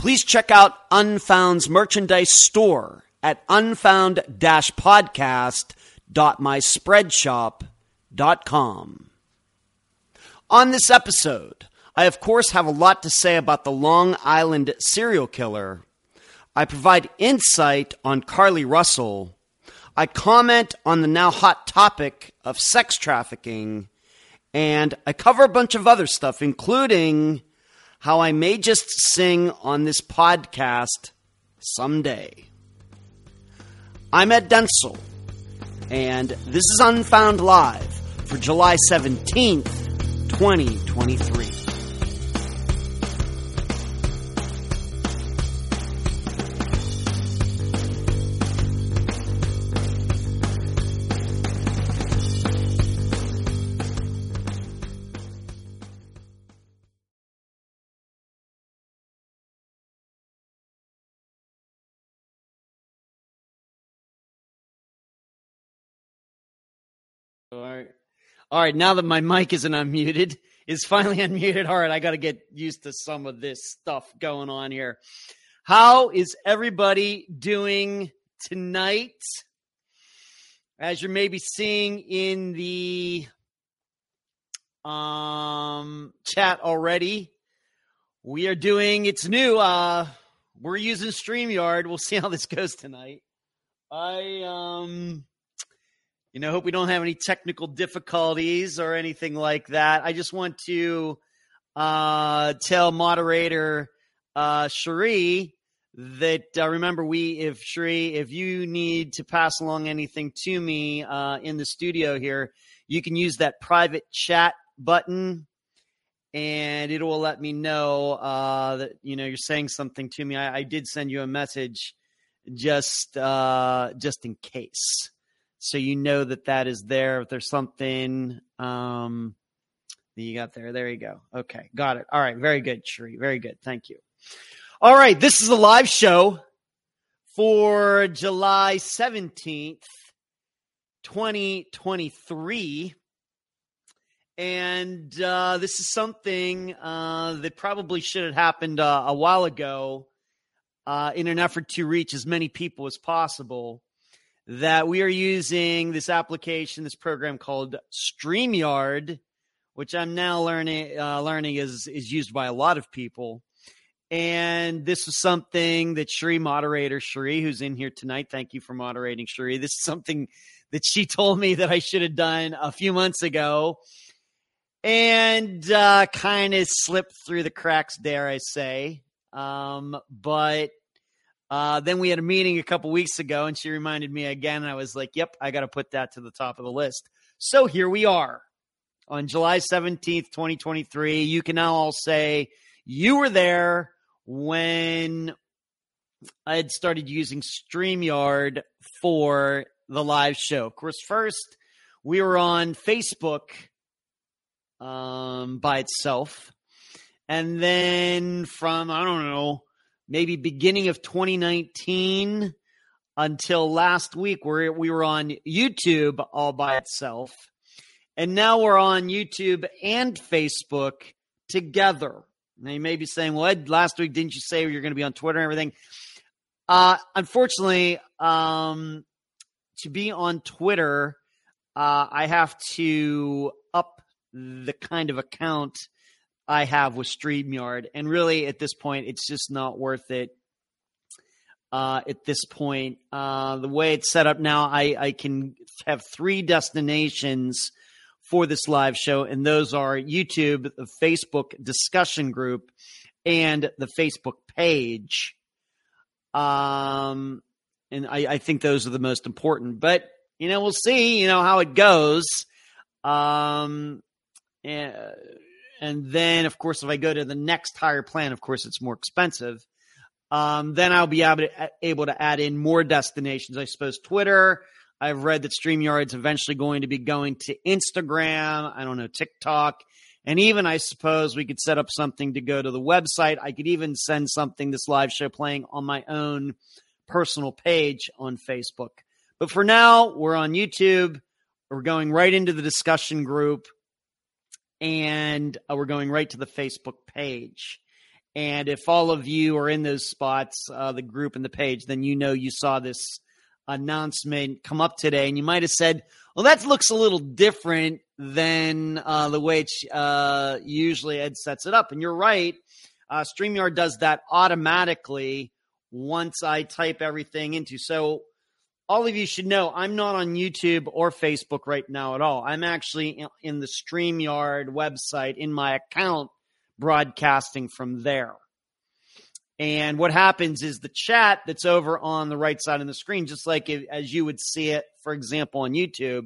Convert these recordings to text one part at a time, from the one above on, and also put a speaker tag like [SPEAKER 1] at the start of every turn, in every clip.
[SPEAKER 1] please check out Unfound's merchandise store at unfound-podcast.myspreadshop.com. On this episode, I of course have a lot to say about the Long Island serial killer. I provide insight on Carlee Russell. I comment on the now hot topic of sex trafficking. And I cover a bunch of other stuff, including how I may just sing on this podcast someday. I'm Ed Dentzel, and this is Unfound Live for July 17th, 2023. All right. Now that my mic isn't unmuted, is finally unmuted. All right. I got to get used to some of this stuff going on here. How is everybody doing tonight? As you're maybe seeing in the um, chat already, we are doing it's new. Uh, we're using StreamYard. We'll see how this goes tonight. I um you know, hope we don't have any technical difficulties or anything like that. I just want to uh, tell moderator uh, Cherie that uh, remember we if Cherie if you need to pass along anything to me uh, in the studio here, you can use that private chat button and it will let me know uh, that you know you're saying something to me. I, I did send you a message just uh, just in case so you know that that is there. If there's something um, that you got there, there you go. Okay, got it. All right, very good, Sheree. Very good. Thank you. All right, this is a live show for July 17th, 2023. And uh, this is something uh, that probably should have happened uh, a while ago uh, in an effort to reach as many people as possible that we are using this application, this program called StreamYard, which I'm now learning uh, learning is is used by a lot of people. And this is something that Sheree, moderator Sheree, who's in here tonight, thank you for moderating, Sheree. This is something that she told me that I should have done a few months ago and uh, kind of slipped through the cracks, dare I say. Um, but uh, then we had a meeting a couple weeks ago, and she reminded me again. I was like, "Yep, I got to put that to the top of the list." So here we are on July seventeenth, twenty twenty three. You can now all say you were there when I had started using Streamyard for the live show. Of course, first we were on Facebook um, by itself, and then from I don't know maybe beginning of 2019 until last week where we were on YouTube all by itself. And now we're on YouTube and Facebook together. Now you may be saying, well, Ed, last week didn't you say you're going to be on Twitter and everything? Uh, unfortunately, um, to be on Twitter, uh, I have to up the kind of account I have with StreamYard. And really, at this point, it's just not worth it. Uh, at this point, uh, the way it's set up now, I, I can have three destinations for this live show, and those are YouTube, the Facebook discussion group, and the Facebook page. Um, and I, I think those are the most important. But you know, we'll see. You know how it goes. Um, and and then, of course, if I go to the next higher plan, of course, it's more expensive. Um, then I'll be able to, able to add in more destinations. I suppose Twitter. I've read that StreamYard's eventually going to be going to Instagram. I don't know, TikTok. And even, I suppose, we could set up something to go to the website. I could even send something, this live show playing on my own personal page on Facebook. But for now, we're on YouTube. We're going right into the discussion group and uh, we're going right to the Facebook page. And if all of you are in those spots, uh, the group and the page, then you know you saw this announcement come up today, and you might have said, "Well, that looks a little different than uh, the way uh, usually Ed sets it up." And you're right. Uh, Streamyard does that automatically once I type everything into. So all of you should know I'm not on YouTube or Facebook right now at all. I'm actually in the StreamYard website in my account broadcasting from there. And what happens is the chat that's over on the right side of the screen, just like it, as you would see it, for example, on YouTube,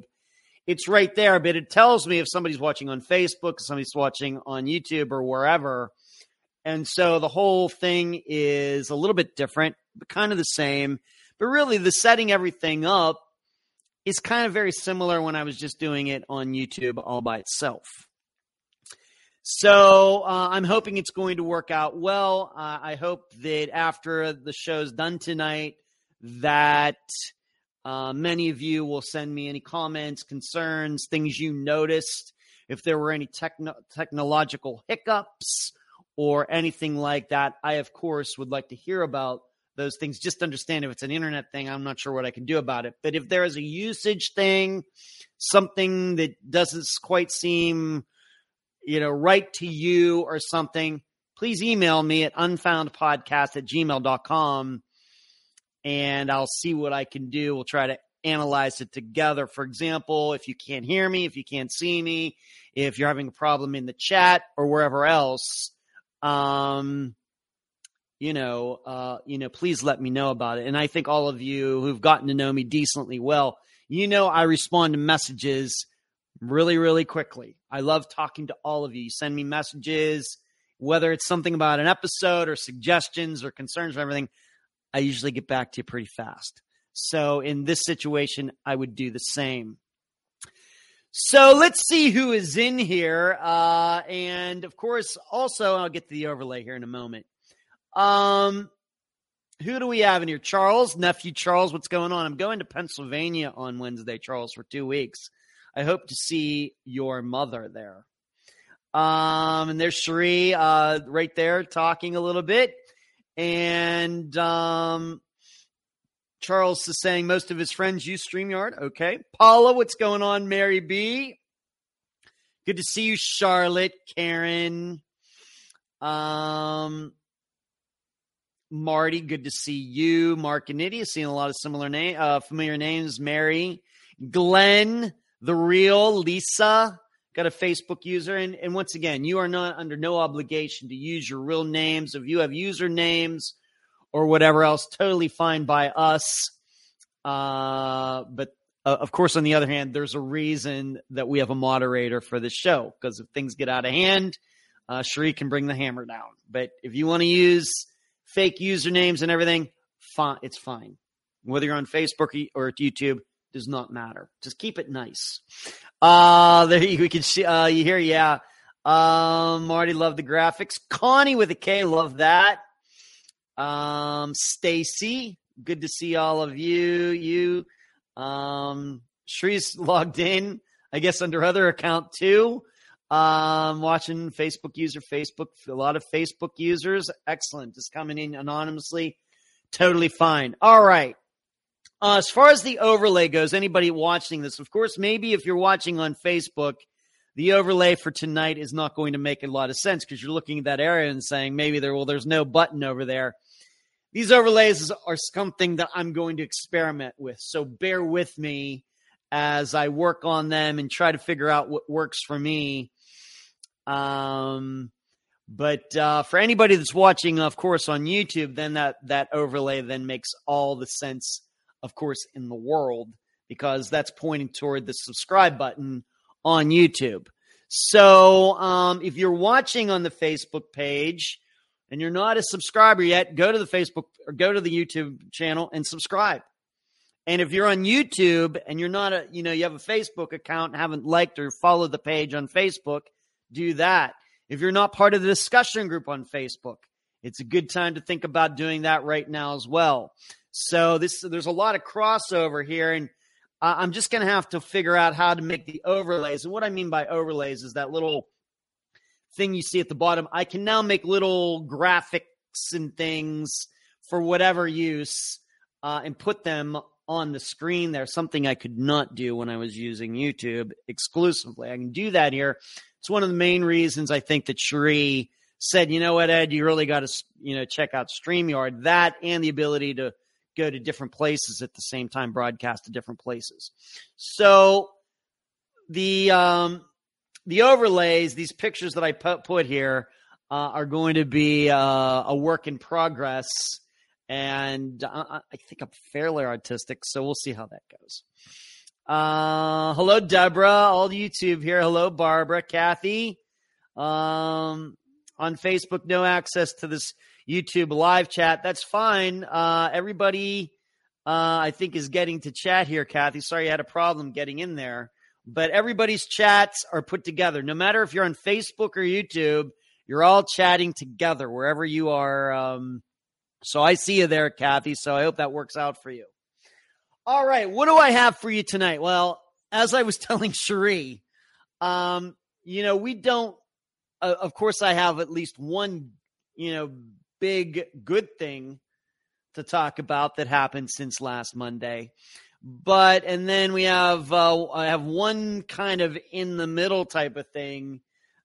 [SPEAKER 1] it's right there, but it tells me if somebody's watching on Facebook, somebody's watching on YouTube or wherever. And so the whole thing is a little bit different, but kind of the same. But really, the setting everything up is kind of very similar when I was just doing it on YouTube all by itself. So uh, I'm hoping it's going to work out well. Uh, I hope that after the show's done tonight, that uh, many of you will send me any comments, concerns, things you noticed, if there were any techno- technological hiccups or anything like that. I, of course, would like to hear about those things. Just understand if it's an internet thing, I'm not sure what I can do about it. But if there is a usage thing, something that doesn't quite seem you know, write to you or something, please email me at unfoundpodcast at gmail.com and I'll see what I can do. We'll try to analyze it together. For example, if you can't hear me, if you can't see me, if you're having a problem in the chat or wherever else, um, you know, uh, you know, please let me know about it. And I think all of you who've gotten to know me decently well, you know, I respond to messages really, really quickly. I love talking to all of you. You send me messages, whether it's something about an episode or suggestions or concerns or everything. I usually get back to you pretty fast. So in this situation, I would do the same. So let's see who is in here. Uh, and of course, also, I'll get to the overlay here in a moment. Um, who do we have in here? Charles, nephew Charles, what's going on? I'm going to Pennsylvania on Wednesday, Charles, for two weeks. I hope to see your mother there. Um, and there's Cherie uh, right there talking a little bit. And um, Charles is saying most of his friends use StreamYard. Okay. Paula, what's going on? Mary B. Good to see you, Charlotte, Karen. Um, Marty, good to see you. Mark and Nitty, seeing a lot of similar name, uh, familiar names. Mary, Glenn, the real Lisa got a Facebook user. And, and once again, you are not under no obligation to use your real names. If you have usernames or whatever else, totally fine by us. Uh, but uh, of course, on the other hand, there's a reason that we have a moderator for this show because if things get out of hand, uh, Cherie can bring the hammer down. But if you want to use fake usernames and everything, fine, it's fine. Whether you're on Facebook or YouTube, does not matter. Just keep it nice. Uh, there you we can see, uh, you hear, yeah. Um, Marty, love the graphics. Connie with a K, love that. Um, Stacy, good to see all of you. You, um, Shrie's logged in, I guess, under other account too. Um, watching Facebook user, Facebook, a lot of Facebook users. Excellent. Just coming in anonymously. Totally fine. All right. Uh, as far as the overlay goes, anybody watching this, of course, maybe if you're watching on Facebook, the overlay for tonight is not going to make a lot of sense because you're looking at that area and saying maybe there, well, there's no button over there. These overlays are something that I'm going to experiment with. So bear with me as I work on them and try to figure out what works for me. Um, but uh, for anybody that's watching, of course, on YouTube, then that that overlay then makes all the sense of course, in the world because that's pointing toward the subscribe button on YouTube. So um, if you're watching on the Facebook page and you're not a subscriber yet, go to the Facebook or go to the YouTube channel and subscribe. And if you're on YouTube and you're not a, you know, you have a Facebook account, haven't liked or followed the page on Facebook, do that. If you're not part of the discussion group on Facebook, it's a good time to think about doing that right now as well. So this there's a lot of crossover here, and I'm just going to have to figure out how to make the overlays. And what I mean by overlays is that little thing you see at the bottom, I can now make little graphics and things for whatever use uh, and put them on the screen there, something I could not do when I was using YouTube exclusively. I can do that here. It's one of the main reasons I think that Cherie said, you know what, Ed, you really got to, you know, check out StreamYard. That and the ability to go to different places at the same time, broadcast to different places. So the um, the overlays, these pictures that I put, put here, uh, are going to be uh, a work in progress and I, I think I'm fairly artistic, so we'll see how that goes. Uh, hello, Deborah, all YouTube here. Hello, Barbara, Kathy. Um, on Facebook, no access to this YouTube live chat. That's fine. Uh, everybody, uh, I think is getting to chat here, Kathy. Sorry you had a problem getting in there, but everybody's chats are put together. No matter if you're on Facebook or YouTube, you're all chatting together wherever you are. Um, so I see you there, Kathy. So I hope that works out for you. All right. What do I have for you tonight? Well, as I was telling Cherie, um, you know, we don't, uh, of course, I have at least one, you know, big good thing to talk about that happened since last Monday. But, and then we have, uh, I have one kind of in the middle type of thing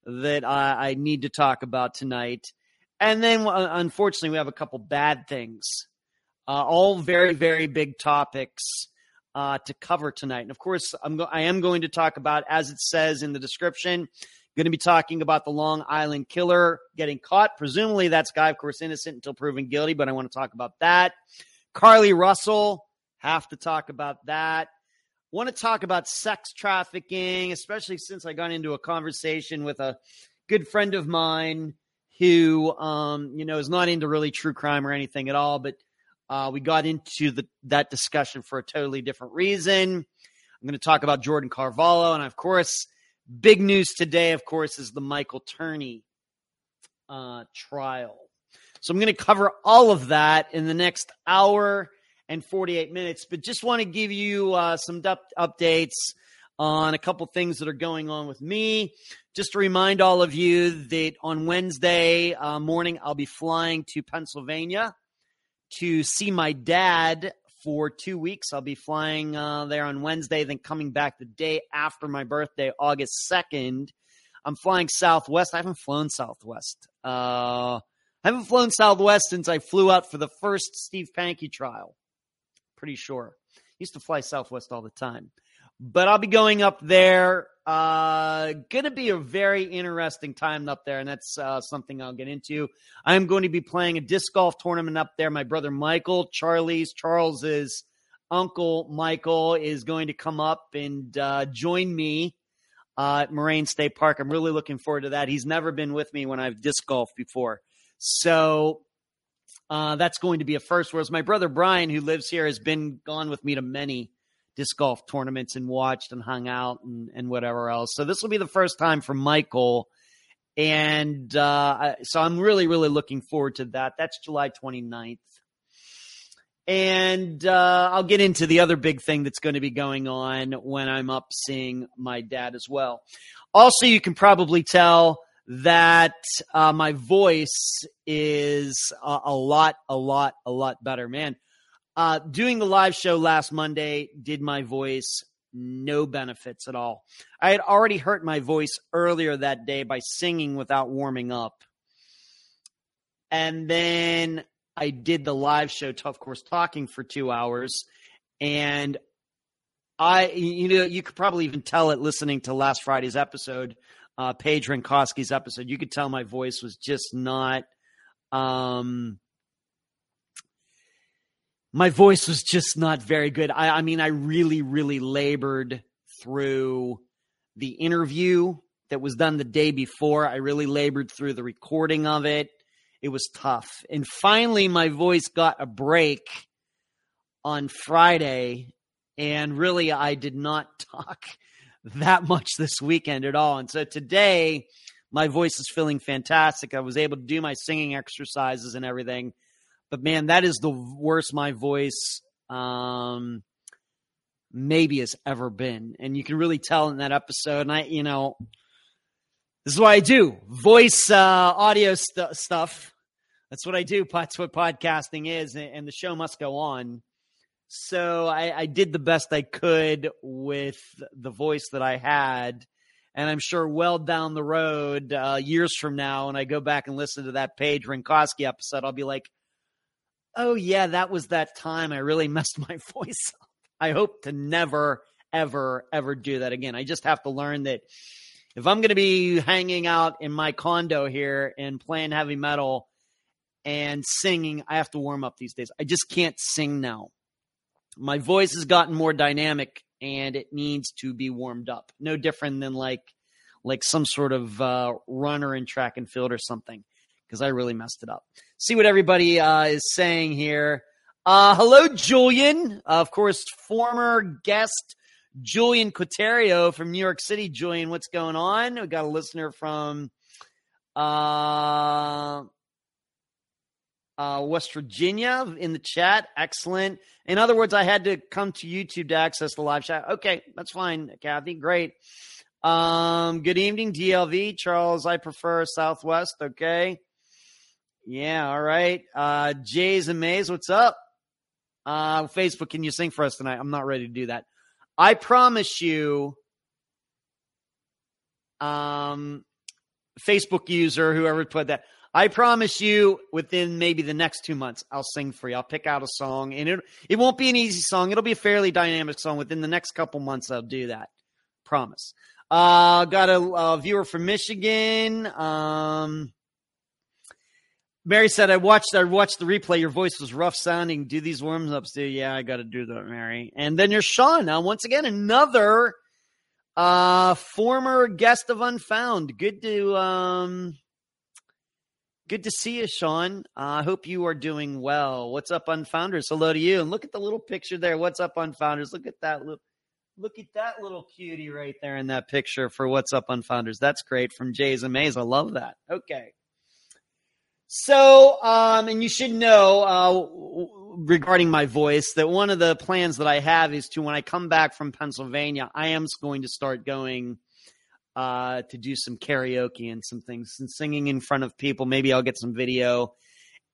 [SPEAKER 1] that I, I need to talk about tonight. And then, uh, unfortunately, we have a couple bad things. Uh, all very, very big topics uh, to cover tonight. And of course, I'm go- I am going to talk about, as it says in the description, going to be talking about the Long Island killer getting caught. Presumably, that's guy, of course, innocent until proven guilty, but I want to talk about that. Carlee Russell, have to talk about that. Want to talk about sex trafficking, especially since I got into a conversation with a good friend of mine who, um, you know, is not into really true crime or anything at all, but uh, we got into the, that discussion for a totally different reason. I'm going to talk about Jordan Carvalho. And of course, big news today, of course, is the Michael Turney uh, trial. So I'm going to cover all of that in the next hour and 48 minutes, but just want to give you uh, some updates on a couple things that are going on with me. Just to remind all of you that on Wednesday uh, morning, I'll be flying to Pennsylvania to see my dad for two weeks. I'll be flying uh, there on Wednesday, then coming back the day after my birthday, August 2nd. I'm flying Southwest. I haven't flown Southwest. Uh, I haven't flown Southwest since I flew out for the first Steve Pankey trial. Pretty sure. Used to fly Southwest all the time but I'll be going up there. Uh, to be a very interesting time up there, and that's uh, something I'll get into. I'm going to be playing a disc golf tournament up there. My brother Michael, Charlie's, Charles's uncle Michael is going to come up and uh, join me uh, at Moraine State Park. I'm really looking forward to that. He's never been with me when I've disc golfed before, so uh, that's going to be a first. Whereas my brother Brian, who lives here, has been gone with me to many disc golf tournaments and watched and hung out and, and whatever else. So this will be the first time for Michael. And uh, so I'm really, really looking forward to that. That's July 29th. And uh, I'll get into the other big thing that's going to be going on when I'm up seeing my dad as well. Also, you can probably tell that uh, my voice is a, a lot, a lot, a lot better. Man, uh, doing the live show last Monday did my voice no benefits at all. I had already hurt my voice earlier that day by singing without warming up. And then I did the live show, Tough Course Talking, for two hours. And I, you know, you could probably even tell it listening to last Friday's episode, uh, Paige Rinkowski's episode. You could tell my voice was just not, um, my voice was just not very good. I, I mean, I really, really labored through the interview that was done the day before. I really labored through the recording of it. It was tough. And finally, my voice got a break on Friday. And really, I did not talk that much this weekend at all. And so today, my voice is feeling fantastic. I was able to do my singing exercises and everything. But man, that is the worst my voice um, maybe has ever been. And you can really tell in that episode. And I, you know, This is what I do voice uh, audio st- stuff. That's what I do. That's what podcasting is, and the show must go on. So I, I did the best I could with the voice that I had. And I'm sure well down the road, uh, years from now, when I go back and listen to that Paige Rinkowski episode, I'll be like, oh, yeah, that was that time I really messed my voice up. I hope to never, ever, ever do that again. I just have to learn that if I'm going to be hanging out in my condo here and playing heavy metal and singing, I have to warm up these days. I just can't sing now my voice has gotten more dynamic and it needs to be warmed up. No different than like like some sort of uh, runner in track and field or something because I really messed it up. See what everybody uh, is saying here. Uh, hello, Julian. Uh, of course, former guest Julian Quaterio from New York City. Julian, what's going on? We got a listener from uh, uh, West Virginia in the chat. Excellent. In other words, I had to come to YouTube to access the live chat. Okay, that's fine, Kathy. Great. Um, good evening, DLV. Charles, I prefer Southwest. Okay. Yeah, all right. Uh, Jays Mays, what's up? Uh, Facebook, can you sing for us tonight? I'm not ready to do that. I promise you, um, Facebook user, whoever put that, I promise you, within maybe the next two months, I'll sing for you. I'll pick out a song, and it it won't be an easy song. It'll be a fairly dynamic song. Within the next couple months, I'll do that. Promise. Uh, got a, a viewer from Michigan. Um, Mary said, "I watched. I watched the replay. Your voice was rough sounding. Do these warm ups, do? Yeah, I got to do that, Mary. And then you're Sean. Now, once again, another uh former guest of Unfound. Good to um Good to see you, Sean. Uh, I uh, hope you are doing well. What's up, Unfounders? Hello to you. And look at the little picture there. What's up, Unfounders? Look at that little. Look at that little cutie right there in that picture for What's Up Unfounders. That's great from Jay's Amaze. I love that. Okay. So, um, and you should know uh, regarding my voice that one of the plans that I have is to, when I come back from Pennsylvania, I am going to start going uh, to do some karaoke and some things and singing in front of people. Maybe I'll get some video.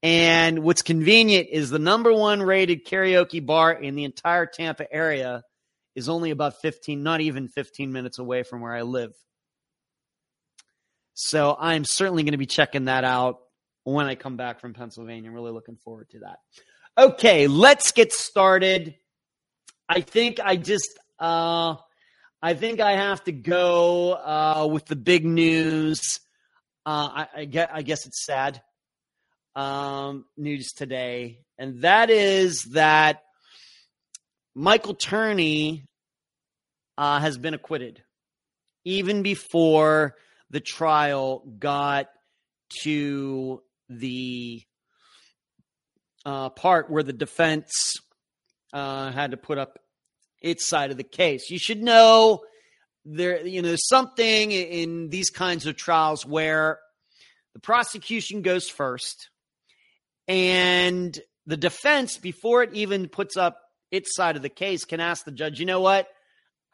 [SPEAKER 1] And what's convenient is the number one rated karaoke bar in the entire Tampa area is only about 15, not even 15 minutes away from where I live. So I'm certainly going to be checking that out when I come back from Pennsylvania. I'm really looking forward to that. Okay, let's get started. I think I just uh I think I have to go uh, with the big news. Uh, I, I, get, I guess it's sad um, news today, and that is that Michael Turney uh, has been acquitted, even before the trial got to the uh, part where the defense uh, had to put up its side of the case. You should know there, you know, something in these kinds of trials where the prosecution goes first and the defense, before it even puts up its side of the case, can ask the judge, you know what?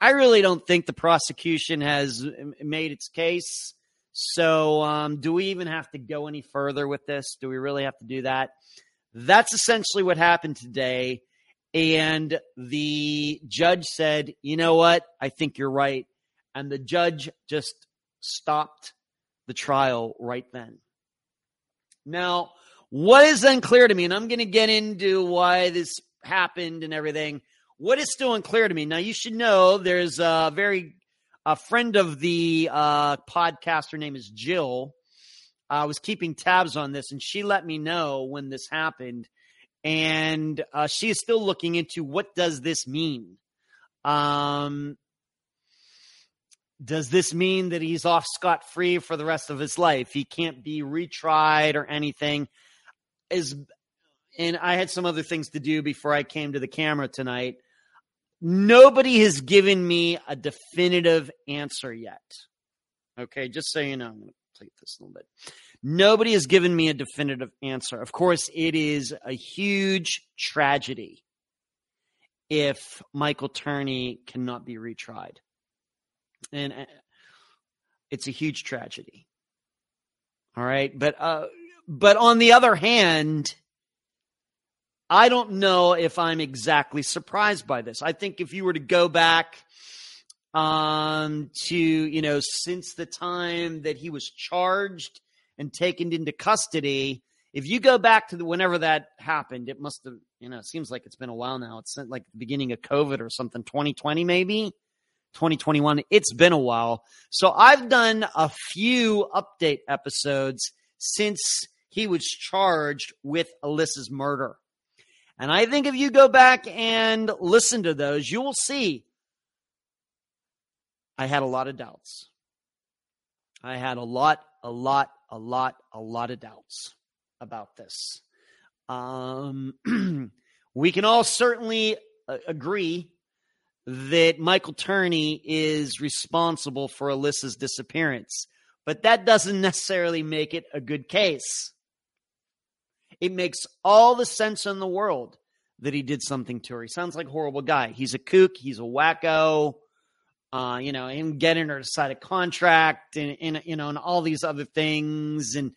[SPEAKER 1] I really don't think the prosecution has made its case. So, um, do we even have to go any further with this? Do we really have to do that? That's essentially what happened today. And the judge said, you know what? I think you're right. And the judge just stopped the trial right then. Now, what is unclear to me, and I'm going to get into why this happened and everything. What is still unclear to me? Now, you should know there's a very a friend of the uh, podcast. Her name is Jill. I was keeping tabs on this, and she let me know when this happened and uh, she is still looking into what does this mean. Um, does this mean that he's off scot free for the rest of his life? He can't be retried or anything. Is and I had some other things to do before I came to the camera tonight. Nobody has given me a definitive answer yet. Okay, just so you know, I'm going to play this a little bit. Nobody has given me a definitive answer. Of course, it is a huge tragedy if Michael Turney cannot be retried. And uh, it's a huge tragedy. All right, but uh, but on the other hand, I don't know if I'm exactly surprised by this. I think if you were to go back um, to you know since the time that he was charged and taken into custody, if you go back to the whenever that happened, it must have you know it seems like it's been a while now. It's like the beginning of COVID or something, 2020 maybe. 2021. It's been a while. So I've done a few update episodes since he was charged with Alyssa's murder. And I think if you go back and listen to those, you will see I had a lot of doubts. I had a lot, a lot, a lot, a lot of doubts about this. Um, we can all certainly uh, agree that Michael Turney is responsible for Alyssa's disappearance, but that doesn't necessarily make it a good case. It makes all the sense in the world that he did something to her. He sounds like a horrible guy. He's a kook. He's a wacko. Uh, you know, him getting her to sign a contract and, and, you know, and all these other things. And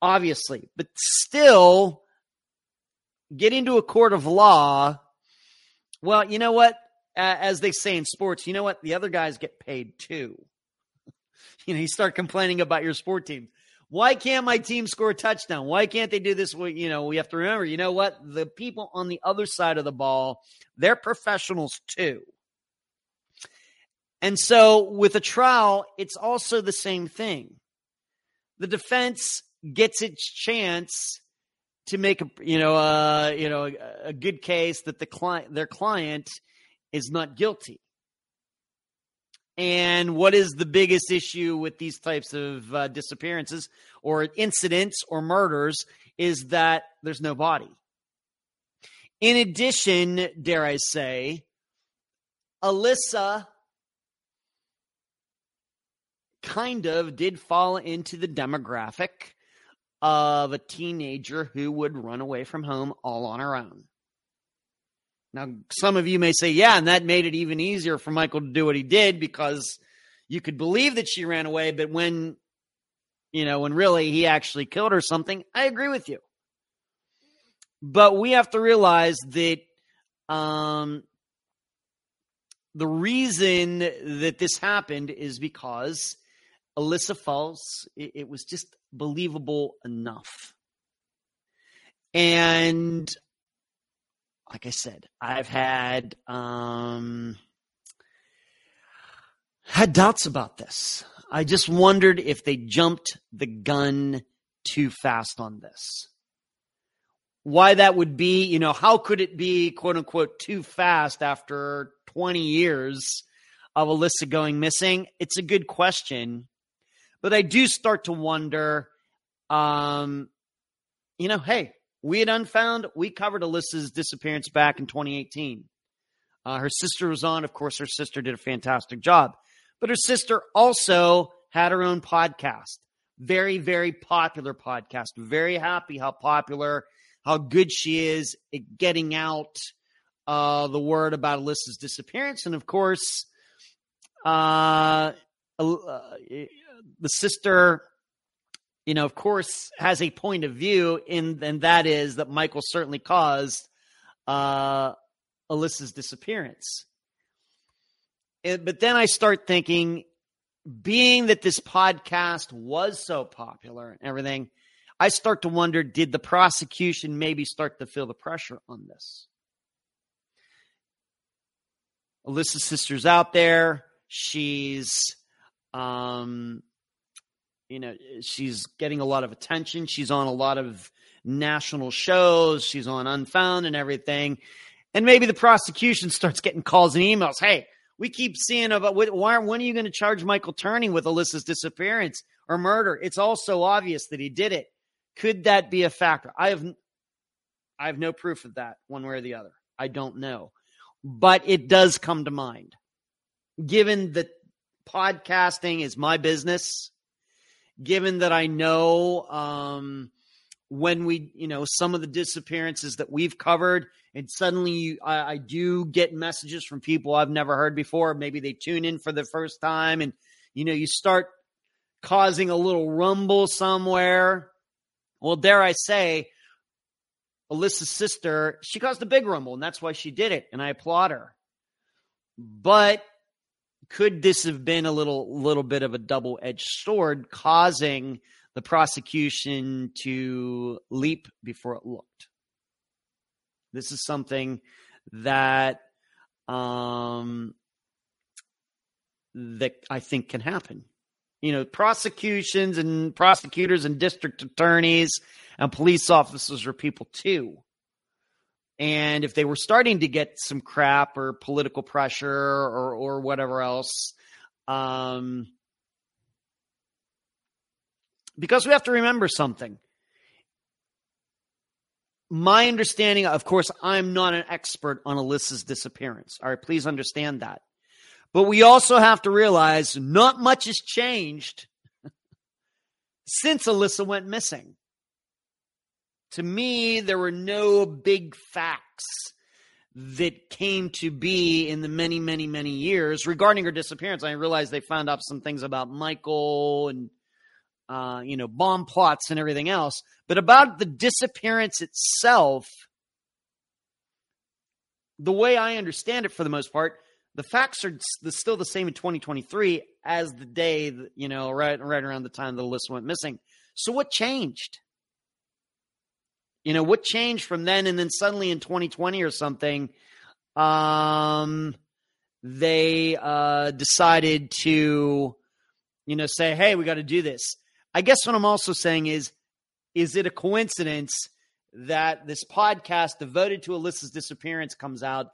[SPEAKER 1] obviously, but still get into a court of law. Well, you know what? as they say in sports, you know what? The other guys get paid too. you know, you start complaining about your sport team. Why can't my team score a touchdown? Why can't they do this? You know, we have to remember, you know what? The people on the other side of the ball, they're professionals too. And so with a trial, it's also the same thing. The defense gets its chance to make a you know uh, you know a, a good case that the client their client is not guilty. And what is the biggest issue with these types of uh, disappearances or incidents or murders is that there's no body. In addition, dare I say, Alyssa kind of did fall into the demographic of a teenager who would run away from home all on her own. Now, some of you may say, yeah, and that made it even easier for Michael to do what he did because you could believe that she ran away, but when, you know, when really he actually killed her something, I agree with you. But we have to realize that um, the reason that this happened is because Alyssa Falls, it, it was just believable enough. And like I said, I've had um, had doubts about this. I just wondered if they jumped the gun too fast on this. Why that would be, you know, how could it be quote unquote too fast after 20 years of Alyssa going missing? It's a good question. But I do start to wonder um, you know, hey, we had Unfound, we covered Alyssa's disappearance back in 2018. Uh, her sister was on. Of course, her sister did a fantastic job. But her sister also had her own podcast. Very, very popular podcast. Very happy how popular, how good she is at getting out uh, the word about Alyssa's disappearance. And of course, uh, uh the sister you know, of course, has a point of view, in, and that is that Michael certainly caused uh, Alyssa's disappearance. It, but then I start thinking, being that this podcast was so popular and everything, I start to wonder did the prosecution maybe start to feel the pressure on this? Alyssa's sister's out there. She's um, you know, she's getting a lot of attention. She's on a lot of national shows. She's on Unfound and everything. And maybe the prosecution starts getting calls and emails. Hey, we keep seeing about why, when are you going to charge Michael Turney with Alyssa's disappearance or murder? It's all so obvious that he did it. Could that be a factor? I have, I have no proof of that one way or the other. I don't know, but it does come to mind. Given that podcasting is my business, given that I know um, when we, you know, some of the disappearances that we've covered, and suddenly you, I, I do get messages from people I've never heard before. Maybe they tune in for the first time and you know, you start causing a little rumble somewhere. Well, dare I say, Alyssa's sister, she caused a big rumble, and that's why she did it, and I applaud her. But could this have been a little little bit of a double edged sword, causing the prosecution to leap before it looked? This is something that um, that I think can happen. You know, prosecutions and prosecutors and district attorneys and police officers are people too. And if they were starting to get some crap or political pressure or or whatever else, um, because we have to remember something. My understanding, of course, I'm not an expert on Alyssa's disappearance. All right, please understand that. But we also have to realize not much has changed since Alyssa went missing. To me, there were no big facts that came to be in the many, many, many years regarding her disappearance. I realized they found out some things about Michael and, uh, you know, bomb plots and everything else. But about the disappearance itself, the way I understand it for the most part, the facts are still the same in 2023 as the day, you know, right, right around the time Alyssa went missing. So what changed? You know, what changed from then and then suddenly in 2020 or something, um, they uh, decided to, you know, say, hey, we got to do this. I guess what I'm also saying is, is it a coincidence that this podcast devoted to Alyssa's disappearance comes out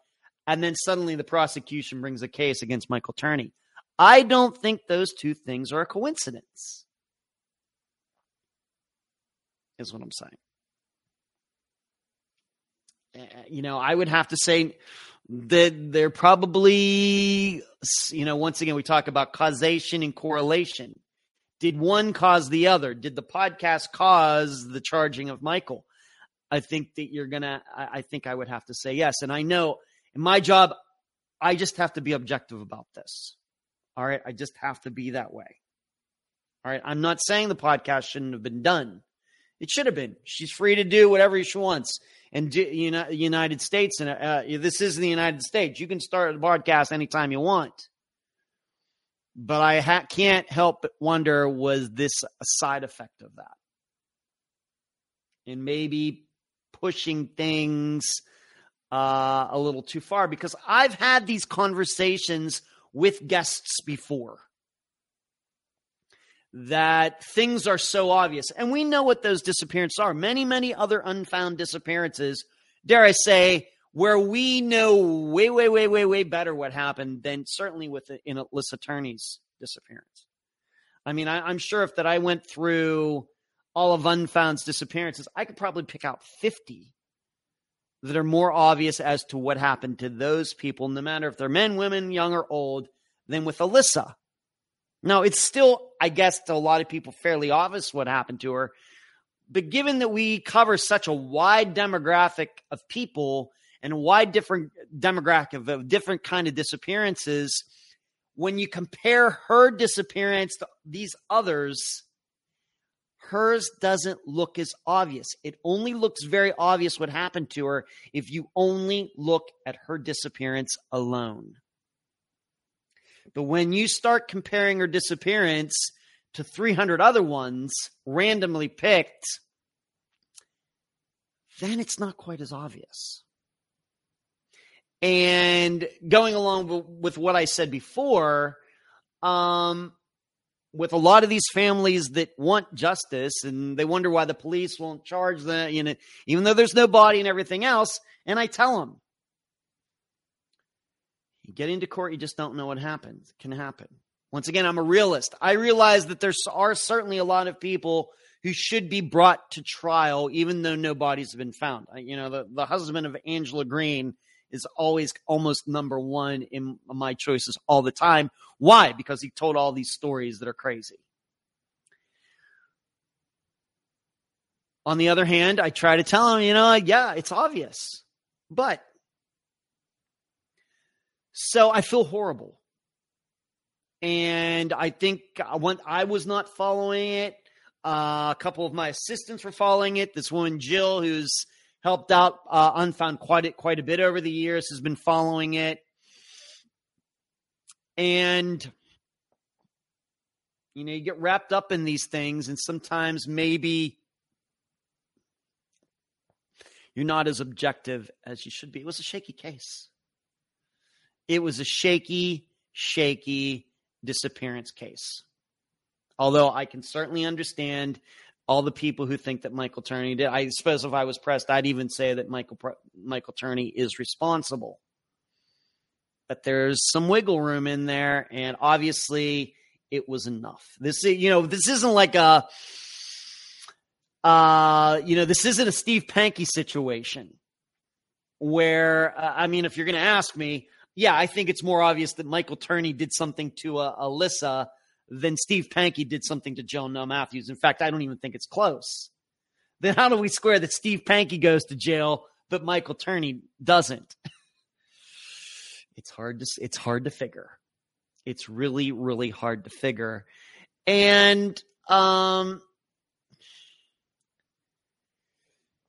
[SPEAKER 1] and then suddenly the prosecution brings a case against Michael Turney. I don't think those two things are a coincidence. Is what I'm saying. Uh, you know, I would have to say that they're probably, you know, once again, we talk about causation and correlation. Did one cause the other? Did the podcast cause the charging of Michael? I think that you're going to, I think I would have to say yes. And I know in my job, I just have to be objective about this. All right. I just have to be that way. All right. I'm not saying the podcast shouldn't have been done. It should have been. She's free to do whatever she wants. And United States, and uh, this is the United States. You can start a podcast anytime you want. But I ha- can't help but wonder was this a side effect of that? And maybe pushing things uh, a little too far because I've had these conversations with guests before that things are so obvious. And we know what those disappearances are. Many, many other unfound disappearances, dare I say, where we know way, way, way, way, way better what happened than certainly with the, in Alyssa Turney's disappearance. I mean, I, I'm sure if that I went through all of Unfound's disappearances, I could probably pick out 50 that are more obvious as to what happened to those people, no matter if they're men, women, young, or old, than with Alyssa. Now, it's still, I guess, to a lot of people fairly obvious what happened to her. But given that we cover such a wide demographic of people and a wide different demographic of different kind of disappearances, when you compare her disappearance to these others, hers doesn't look as obvious. It only looks very obvious what happened to her if you only look at her disappearance alone. But when you start comparing her disappearance to 300 other ones randomly picked, then it's not quite as obvious. And going along with what I said before, um, with a lot of these families that want justice and they wonder why the police won't charge them, you know, even though there's no body and everything else. And I tell them, you get into court, you just don't know what happens. Can happen. Once again, I'm a realist. I realize that there are certainly a lot of people who should be brought to trial, even though no bodies have been found. You know, the, the husband of Angela Green is always almost number one in my choices all the time. Why? Because he told all these stories that are crazy. On the other hand, I try to tell him, you know, yeah, it's obvious. But so I feel horrible. and I think when I was not following it, uh, a couple of my assistants were following it. This woman Jill, who's helped out uh, Unfound quite a, quite a bit over the years, has been following it, and you know you get wrapped up in these things, and sometimes maybe you're not as objective as you should be. It was a shaky case. It was a shaky, shaky disappearance case. Although I can certainly understand all the people who think that Michael Turney did. I suppose if I was pressed, I'd even say that Michael Michael Turney is responsible. But there's some wiggle room in there, and obviously it was enough. This, you know, this isn't like a, uh, you know, this isn't a Steve Pankey situation where, uh, I mean, if you're going to ask me, yeah, I think it's more obvious that Michael Turney did something to uh, Alyssa than Steve Pankey did something to Joan Jonelle Matthews. In fact, I don't even think it's close. Then how do we square that Steve Pankey goes to jail, but Michael Turney doesn't? it's hard to it's hard to figure. It's really really hard to figure, and um,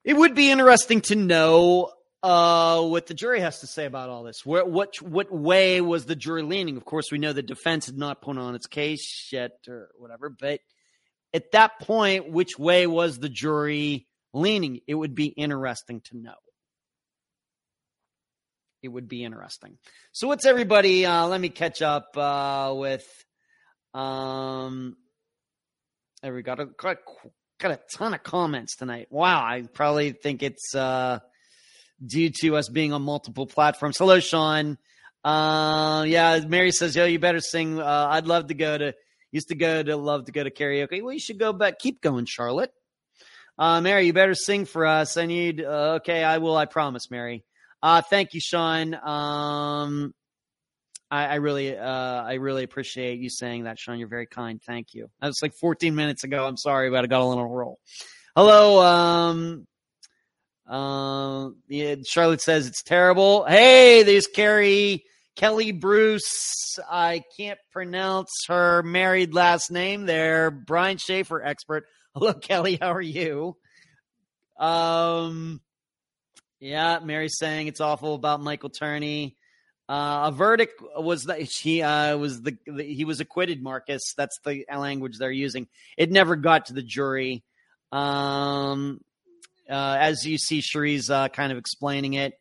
[SPEAKER 1] it would be interesting to know uh, what the jury has to say about all this. Where, what what way was the jury leaning? Of course, we know the defense had not put on its case yet, or whatever. But at that point, which way was the jury leaning? It would be interesting to know. It would be interesting. So, what's everybody? Uh, let me catch up uh, with. Um, we got a got, got a ton of comments tonight. Wow, I probably think it's. Uh, due to us being on multiple platforms. Hello, Sean. Uh, yeah, Mary says, "Yo, you better sing." Uh, I'd love to go to. Used to go to love to go to karaoke. Well, you should go back. Keep going, Charlotte. Uh, Mary, you better sing for us. I need. Uh, okay, I will. I promise, Mary. Uh, thank you, Sean. Um, I, I really, uh, I really appreciate you saying that, Sean. You're very kind. Thank you. That was like 14 minutes ago. I'm sorry, but I got a little roll. Hello, um, uh, yeah, Charlotte says it's terrible. Hey, there's Carrie Kelly Bruce. I can't pronounce her married last name there. Brian Schaefer, expert. Hello, Kelly. How are you? Um, yeah, Mary's saying it's awful about Michael Turney. Uh, a verdict was that he uh, was the, the, he was acquitted. Marcus, that's the language they're using. It never got to the jury. Um, uh, as you see, Cherie's uh, kind of explaining it.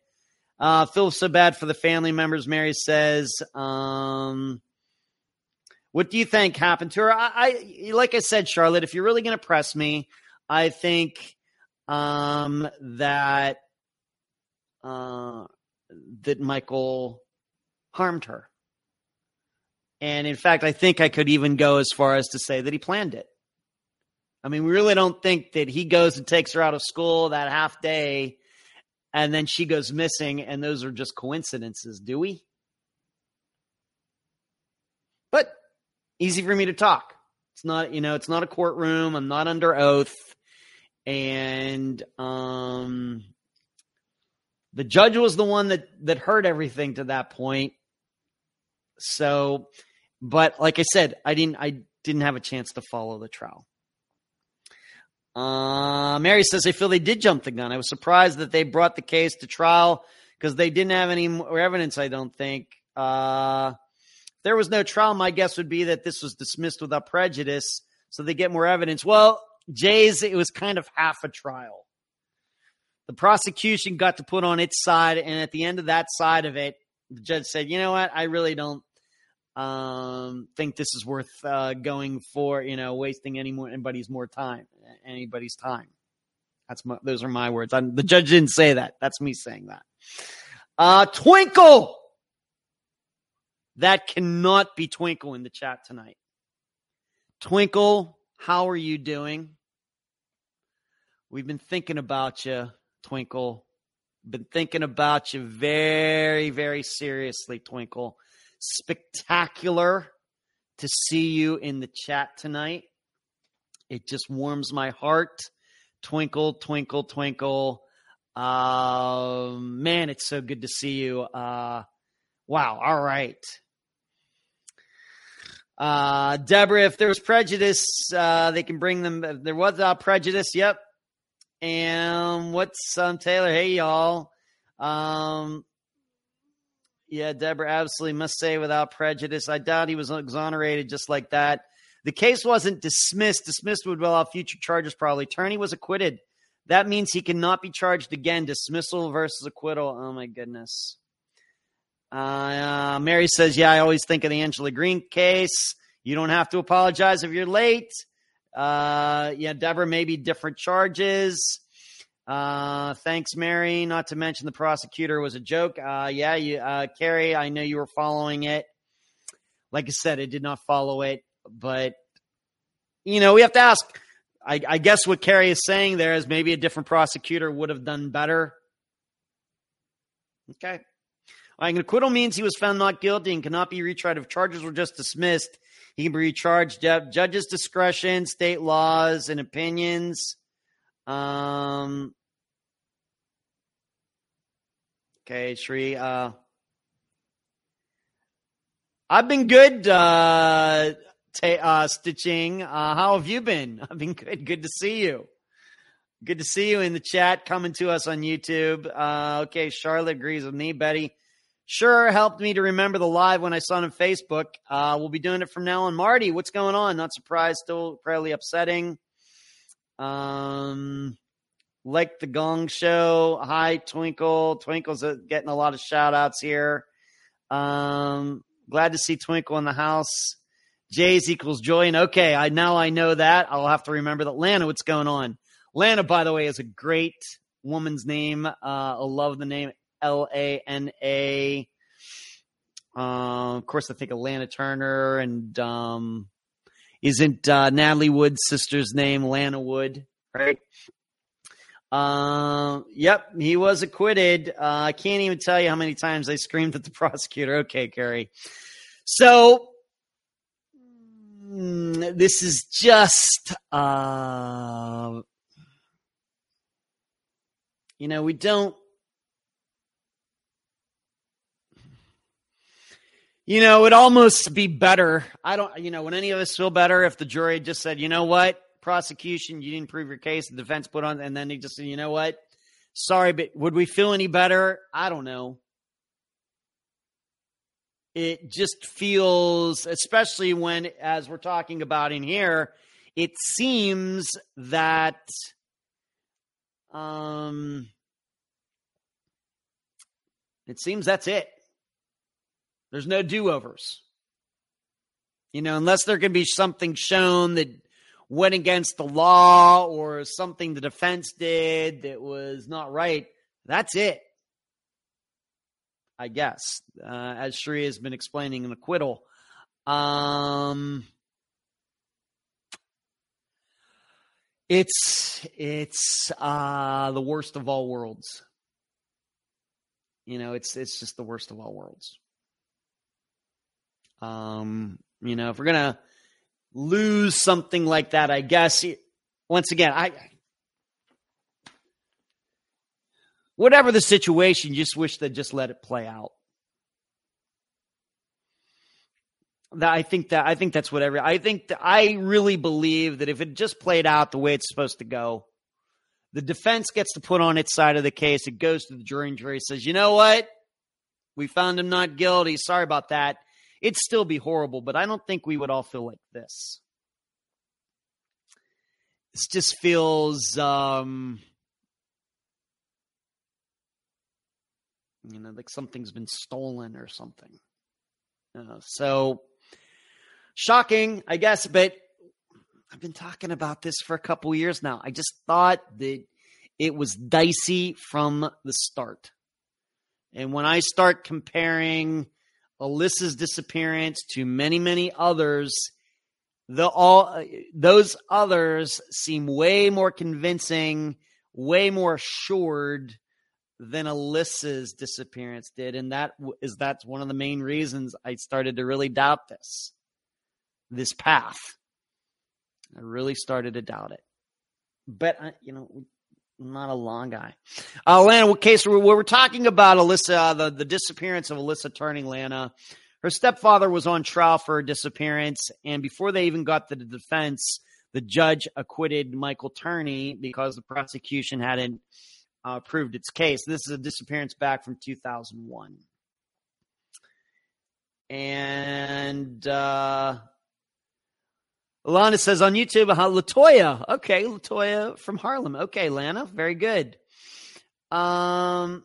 [SPEAKER 1] Uh, feels so bad for the family members. Mary says, um, "What do you think happened to her?" I, I like I said, Charlotte. If you're really going to press me, I think um, that uh, that Michael harmed her, and in fact, I think I could even go as far as to say that he planned it. I mean, we really don't think that he goes and takes her out of school that half day and then she goes missing and those are just coincidences, do we? But easy for me to talk. It's not, you know, it's not a courtroom. I'm not under oath. And um the judge was the one that that heard everything to that point. So, but like I said, I didn't I didn't have a chance to follow the trial. Uh, Mary says, I feel they did jump the gun. I was surprised that they brought the case to trial because they didn't have any more evidence, I don't think. Uh, there was no trial, my guess would be that this was dismissed without prejudice so they get more evidence. Well, Jay's, it was kind of half a trial. The prosecution got to put on its side, and at the end of that side of it, the judge said, you know what? I really don't um, think this is worth uh, going for, you know, wasting any more anybody's more time, anybody's time. That's my, those are my words. I'm, the judge didn't say that. That's me saying that. Uh, twinkle. That cannot be Twinkle in the chat tonight. Twinkle, how are you doing? We've been thinking about you, Twinkle. Been thinking about you very, very seriously, Twinkle spectacular to see you in the chat tonight. It just warms my heart. Twinkle, twinkle, twinkle. Uh, man, it's so good to see you. Uh, wow. All right. Uh, Deborah, if there's prejudice, uh, they can bring them. There was uh, prejudice, yep. And what's um, Taylor? Hey, y'all. Um, yeah, Deborah, absolutely must say without prejudice. I doubt he was exonerated just like that. The case wasn't dismissed. Dismissed would allow future charges probably. Turney was acquitted. That means he cannot be charged again. Dismissal versus acquittal. Oh my goodness. Uh, Mary says, "Yeah, I always think of the Angela Green case. You don't have to apologize if you're late." Uh, yeah, Deborah, maybe different charges. Uh, thanks, Mary. Not to mention the prosecutor was a joke. Uh, yeah, you, uh, Carrie, I know you were following it. Like I said, I did not follow it, but you know, we have to ask. I, I guess what Carrie is saying there is maybe a different prosecutor would have done better. Okay. An acquittal means he was found not guilty and cannot be retried if charges were just dismissed. He can be recharged. Judge's discretion, state laws, and opinions. Um. Okay, Shri. Uh, I've been good. Uh, uh, stitching. Uh, how have you been? I've been good. Good to see you. Good to see you in the chat coming to us on YouTube. Uh, okay, Charlotte agrees with me. Betty Sure, helped me to remember the live when I saw it on Facebook. Uh, we'll be doing it from now on. Marty, what's going on? Not surprised, still fairly upsetting. Um, like the Gong Show. Hi, Twinkle. Twinkle's getting a lot of shout outs here. Um, glad to see Twinkle in the house. J's equals joy. And okay, I now I know that. I'll have to remember that. Lana, what's going on? Lana, by the way, is a great woman's name. Uh, I love the name L A N A. Uh, of course, I think Lana Turner and um, isn't uh, Natalie Wood's sister's name Lana Wood, right? Uh, yep, he was acquitted. Uh, I can't even tell you how many times I screamed at the prosecutor. Okay, Kerry. So mm, this is just, uh, you know, we don't You know, it'd almost be better. I don't, you know, would any of us feel better if the jury just said, you know what, prosecution, you didn't prove your case, the defense put on, and then they just said, you know what, sorry, but would we feel any better? I don't know. It just feels, especially when, as we're talking about in here, it seems that, um, it seems that's it. There's no do overs. You know, unless there can be something shown that went against the law or something the defense did that was not right, that's it. I guess, uh, as Shri has been explaining an acquittal. Um, it's it's uh, the worst of all worlds. You know, it's it's just the worst of all worlds. Um, you know, if we're gonna lose something like that, I guess once again, I whatever the situation, just wish they'd just let it play out. That I think that I think that's what every I think that I really believe that if it just played out the way it's supposed to go, the defense gets to put on its side of the case. It goes to the jury, and jury says, "You know what? We found him not guilty. Sorry about that." It'd still be horrible, but I don't think we would all feel like this. This just feels, um, you know, like something's been stolen or something. Uh, so shocking, I guess, but I've been talking about this for a couple years now. I just thought that it was dicey from the start. And when I start comparing Alyssa's disappearance to many, many others, the all those others seem way more convincing, way more assured than Alyssa's disappearance did, and that is that's one of the main reasons I started to really doubt this, this path. I really started to doubt it, but I, you know, not a long guy. Uh, Lana, what case we're, we're talking about Alyssa, uh, the, the disappearance of Alyssa Turney Lana Her stepfather was on trial for her disappearance, and before they even got the defense, the judge acquitted Michael Turney because the prosecution hadn't uh, proved its case. This is a disappearance back from 2001. And uh, Lana says on YouTube, uh, Latoya. Okay, Latoya from Harlem. Okay, Lana, very good. Um,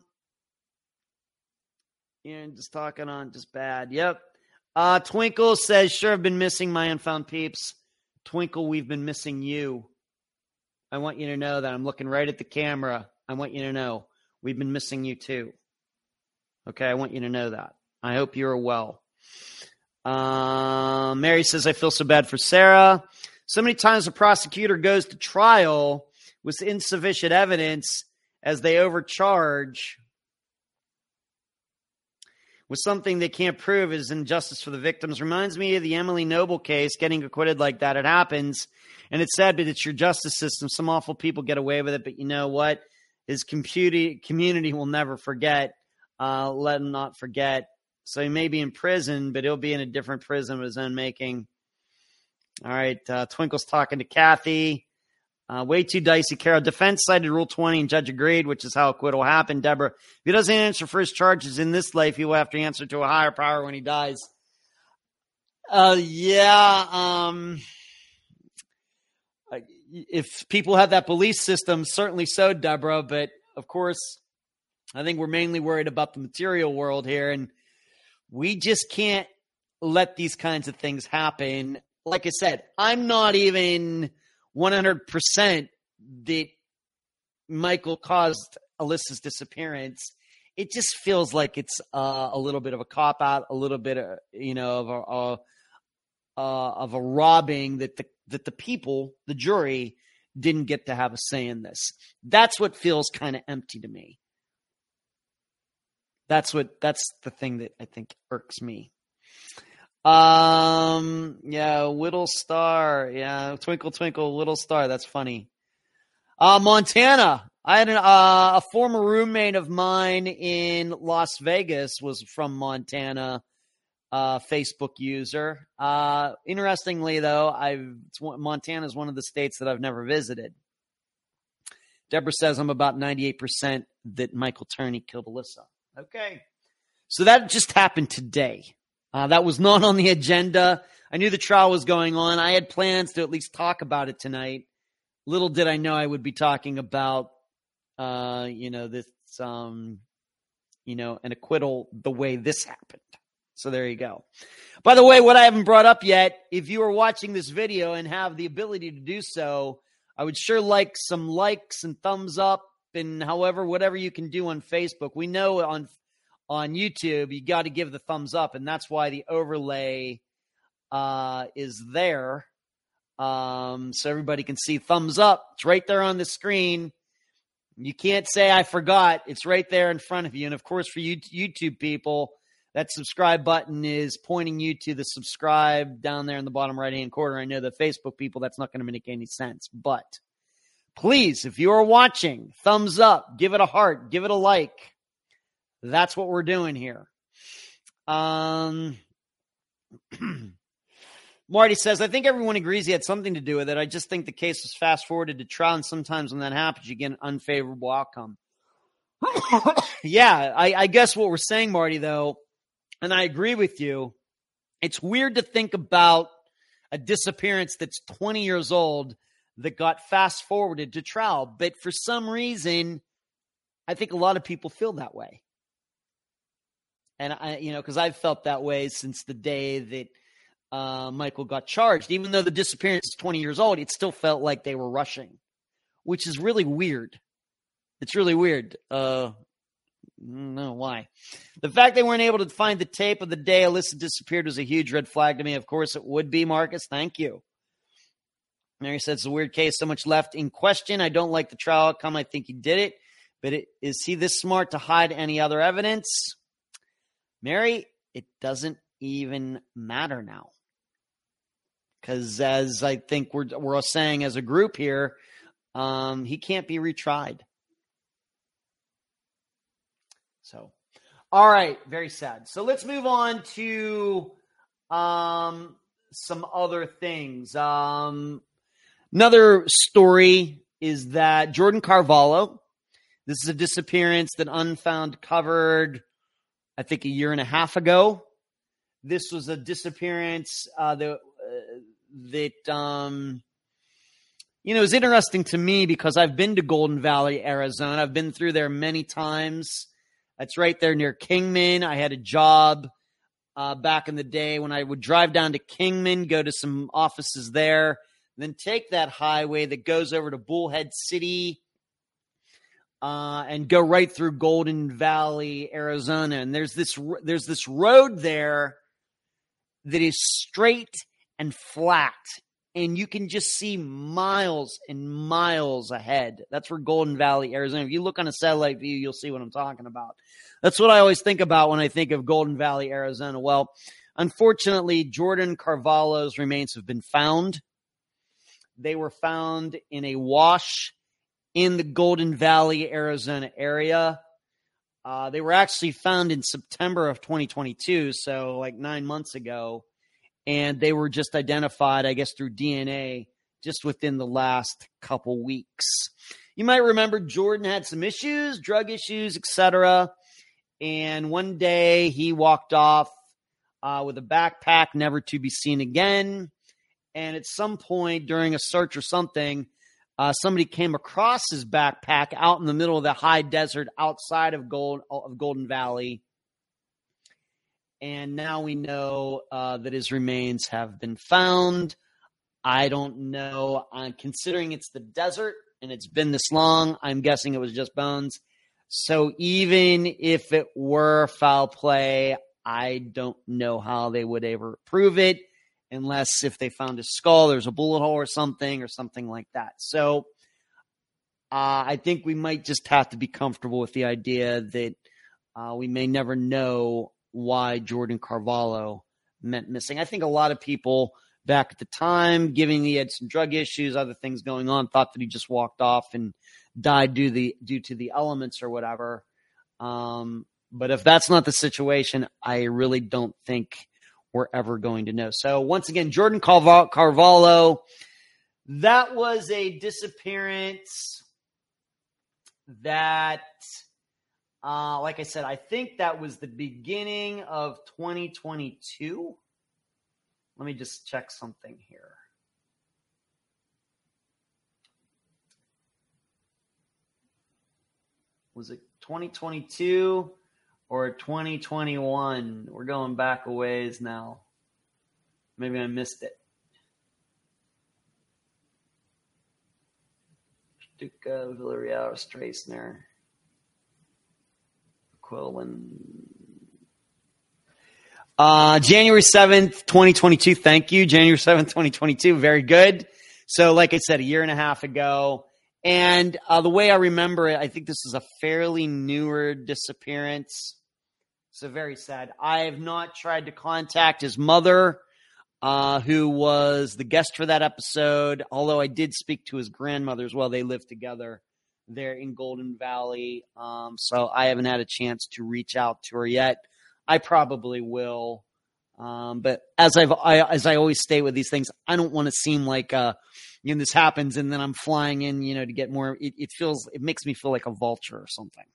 [SPEAKER 1] and just talking on just bad. Yep. Uh, Twinkle says, sure, I've been missing my unfound peeps. Twinkle, we've been missing you. I want you to know that I'm looking right at the camera. I want you to know we've been missing you too. Okay, I want you to know that. I hope you're well. Uh, Mary says, I feel so bad for Sarah. So many times a prosecutor goes to trial with insufficient evidence as they overcharge with something they can't prove is injustice for the victims. Reminds me of the Emily Noble case, getting acquitted like that. It happens. And it's sad, but it's your justice system. Some awful people get away with it, but you know what? His community, community will never forget. Uh, let him not forget. So he may be in prison, but he'll be in a different prison of his own making. All right. Uh, Twinkle's talking to Kathy. Uh, way too dicey, Carol. Defense cited Rule 20 and judge agreed, which is how acquittal happened. Deborah, if he doesn't answer for his charges in this life, he will have to answer to a higher power when he dies. Uh, yeah. Um, if people have that belief system, certainly so, Deborah. But of course, I think we're mainly worried about the material world here. And we just can't let these kinds of things happen. Like I said, I'm not even 100% that Michael caused Alyssa's disappearance. It just feels like it's uh, a little bit of a cop out, a little bit of you know of a uh, of a robbing that the that the people, the jury, didn't get to have a say in this. That's what feels kind of empty to me. That's what that's the thing that I think irks me. Um, yeah, little star, yeah, twinkle twinkle little star. That's funny. Uh, Montana. I had an, uh, a former roommate of mine in Las Vegas was from Montana. Uh, Facebook user. Uh, interestingly, though, I've Montana is one of the states that I've never visited. Deborah says I'm about 98% that Michael Turney killed Alyssa. Okay. So that just happened today. Uh, that was not on the agenda. I knew the trial was going on. I had plans to at least talk about it tonight. Little did I know I would be talking about, uh, you know, this, um, you know, an acquittal the way this happened. So there you go. By the way, what I haven't brought up yet, if you are watching this video and have the ability to do so, I would sure like some likes and thumbs up and however whatever you can do on Facebook. We know on on YouTube you got to give the thumbs up, and that's why the overlay uh, is there, um, so everybody can see thumbs up. It's right there on the screen. You can't say I forgot. It's right there in front of you. And of course, for you YouTube people, that subscribe button is pointing you to the subscribe down there in the bottom right hand corner. I know the Facebook people, that's not going to make any sense, but please, if you are watching, thumbs up, give it a heart, give it a like. That's what we're doing here. Um, Marty says, I think everyone agrees he had something to do with it. I just think the case was fast forwarded to trial, and sometimes when that happens, you get an unfavorable outcome. yeah, I, I guess what we're saying, Marty, though, and I agree with you, it's weird to think about a disappearance that's 20 years old that got fast forwarded to trial. But for some reason, I think a lot of people feel that way. And I, you know, because I've felt that way since the day that uh, Michael got charged. Even though the disappearance is 20 years old, it still felt like they were rushing, which is really weird. It's really weird. Uh, no, why? The fact they weren't able to find the tape of the day Alyssa disappeared was a huge red flag to me. Of course, it would be, Marcus. Thank you. Mary says it's a weird case, so much left in question. I don't like the trial outcome. I think he did it, but it, is he this smart to hide any other evidence? Mary, it doesn't even matter now. Because as I think we're we're saying as a group here, um, he can't be retried. So, All right, very sad. So let's move on to um, some other things. Um, another story is that Jordan Carvalho, this is a disappearance that Unfound covered, I think, a year and a half ago. This was a disappearance uh, that uh, that um, you know is interesting to me because I've been to Golden Valley, Arizona. I've been through there many times. That's right there near Kingman. I had a job uh, back in the day when I would drive down to Kingman, go to some offices there, then take that highway that goes over to Bullhead City. Uh, and go right through Golden Valley, Arizona, and there's this there's this road there that is straight and flat and you can just see miles and miles ahead. That's where Golden Valley, Arizona. If you look on a satellite view, you'll see what I'm talking about. That's what I always think about when I think of Golden Valley, Arizona. Well, unfortunately, Jordan Carvalho's remains have been found. They were found in a wash in the Golden Valley, Arizona area. Uh, they were actually found in September of 2022, so like nine months ago and they were just identified, I guess, through DNA just within the last couple weeks. You might remember Jordan had some issues, drug issues, etc. And one day he walked off uh, with a backpack, never to be seen again. And at some point during a search or something, uh, somebody came across his backpack out in the middle of the high desert outside of Gold of Golden Valley and now we know uh, that his remains have been found. I don't know. I'm considering it's the desert and it's been this long. I'm guessing it was just bones. So even if it were foul play, I don't know how they would ever prove it unless if they found his skull, there's a bullet hole or something or something like that. So uh, I think we might just have to be comfortable with the idea that uh, we may never know why Jordan Carvalho meant missing. I think a lot of people back at the time, given he had some drug issues, other things going on, thought that he just walked off and died due the due to the elements or whatever. Um, but if that's not the situation, I really don't think we're ever going to know. So once again, Jordan Carvalho, that was a disappearance that uh, like I said, I think that was the beginning of 2022. Let me just check something here. Was it 2022 or 2021? We're going back a ways now. Maybe I missed it. Stuka Villarreal Strassner. Quillen. Uh, January 7th, 2022. Thank you. January 7th, 2022. Very good. So, like I said, a year and a half ago. And uh, the way I remember it, I think this is a fairly newer disappearance. So, very sad. I have not tried to contact his mother, uh, who was the guest for that episode, although I did speak to his grandmother as well. They lived together there in Golden Valley. Um, so I haven't had a chance to reach out to her yet. I probably will. Um, but as I've, I, as I always stay with these things, I don't want to seem like, uh, you know, this happens and then I'm flying in, you know, to get more. It, it feels, it makes me feel like a vulture or something.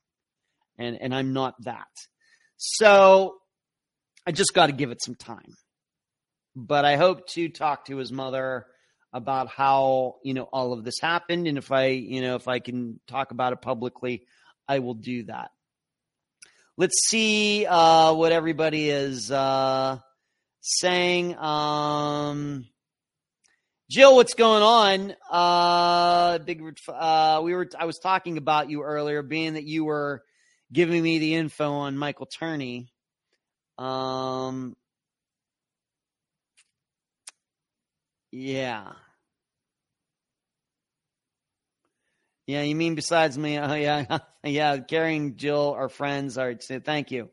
[SPEAKER 1] And, and I'm not that. So I just got to give it some time. But I hope to talk to his mother about how you know all of this happened. And if i you know if i can talk about it publicly i will do that. Let's see uh, what everybody is uh, saying. Um, jill what's going on? Uh, big uh, we were i was talking about you earlier being that you were giving me the info on michael turney um Yeah. Yeah, you mean besides me? Oh, yeah, yeah. Carrying Jill, our friends. All right, thank you.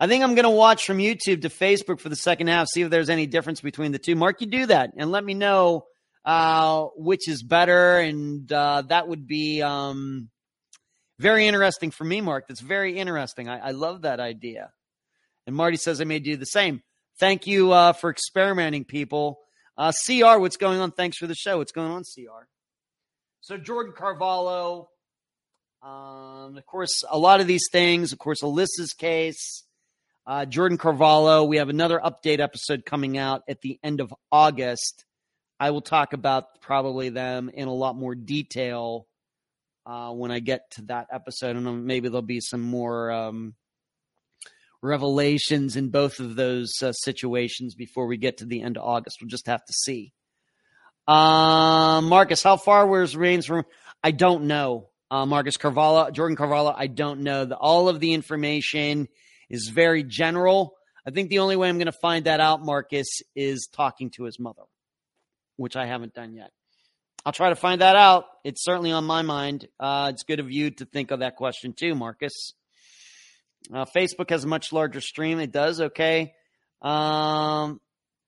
[SPEAKER 1] I think I'm going to watch from YouTube to Facebook for the second half, see if there's any difference between the two. Mark, you do that and let me know uh, which is better, and uh, that would be um, Very interesting for me, Mark. That's very interesting. I, I love that idea. And Marty says I may do the same. Thank you uh, for experimenting, people. Uh, CR, what's going on? Thanks for the show. What's going on, CR? So Jordan Carvalho, um, of course, a lot of these things. Of course, Alyssa's case, uh, Jordan Carvalho. We have another update episode coming out at the end of August. I will talk about probably them in a lot more detail uh, when I get to that episode, and maybe there'll be some more um, revelations in both of those uh, situations before we get to the end of August. We'll just have to see. Uh, Marcus, how far was Reigns from? I don't know. Uh, Marcus Carvalho, Jordan Carvalho, I don't know. The, all of the information is very general. I think the only way I'm going to find that out, Marcus, is talking to his mother, which I haven't done yet. I'll try to find that out. It's certainly on my mind. Uh, it's good of you to think of that question too, Marcus. Uh, Facebook has a much larger stream. It does. Okay. Um,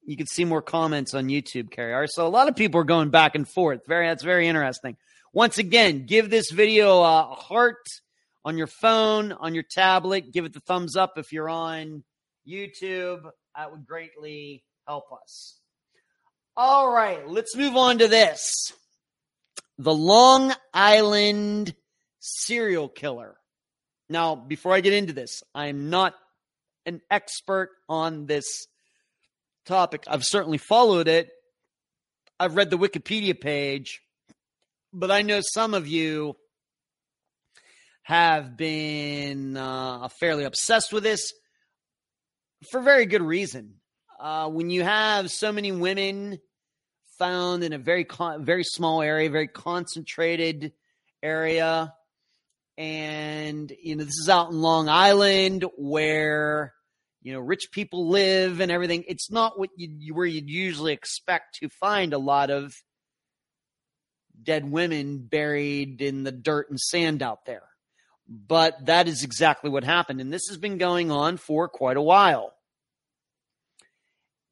[SPEAKER 1] you can see more comments on YouTube, Carrie. All right, so a lot of people are going back and forth. Very, that's very interesting. Once again, give this video a heart on your phone, on your tablet. Give it the thumbs up if you're on YouTube. That would greatly help us. All right, let's move on to this. The Long Island serial killer. Now, before I get into this, I'm not an expert on this topic. I've certainly followed it. I've read the Wikipedia page, but I know some of you have been uh, fairly obsessed with this for very good reason. Uh, when you have so many women found in a very con- very small area, very concentrated area, and you know this is out in Long Island where you know rich people live and everything. It's not what you where you'd usually expect to find a lot of dead women buried in the dirt and sand out there. But that is exactly what happened. And this has been going on for quite a while.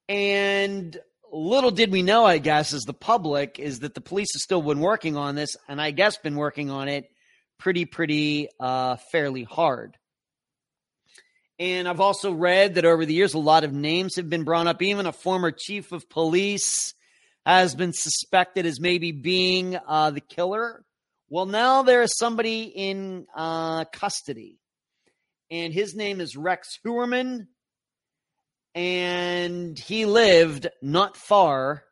[SPEAKER 1] And little did we know, I guess, as the public, is that the police have still been working on this, and I guess been working on it pretty, pretty uh, fairly hard. And I've also read that over the years, a lot of names have been brought up. Even a former chief of police has been suspected as maybe being uh, the killer. Well, now there is somebody in uh, custody, and his name is Rex Heuermann. And he lived not far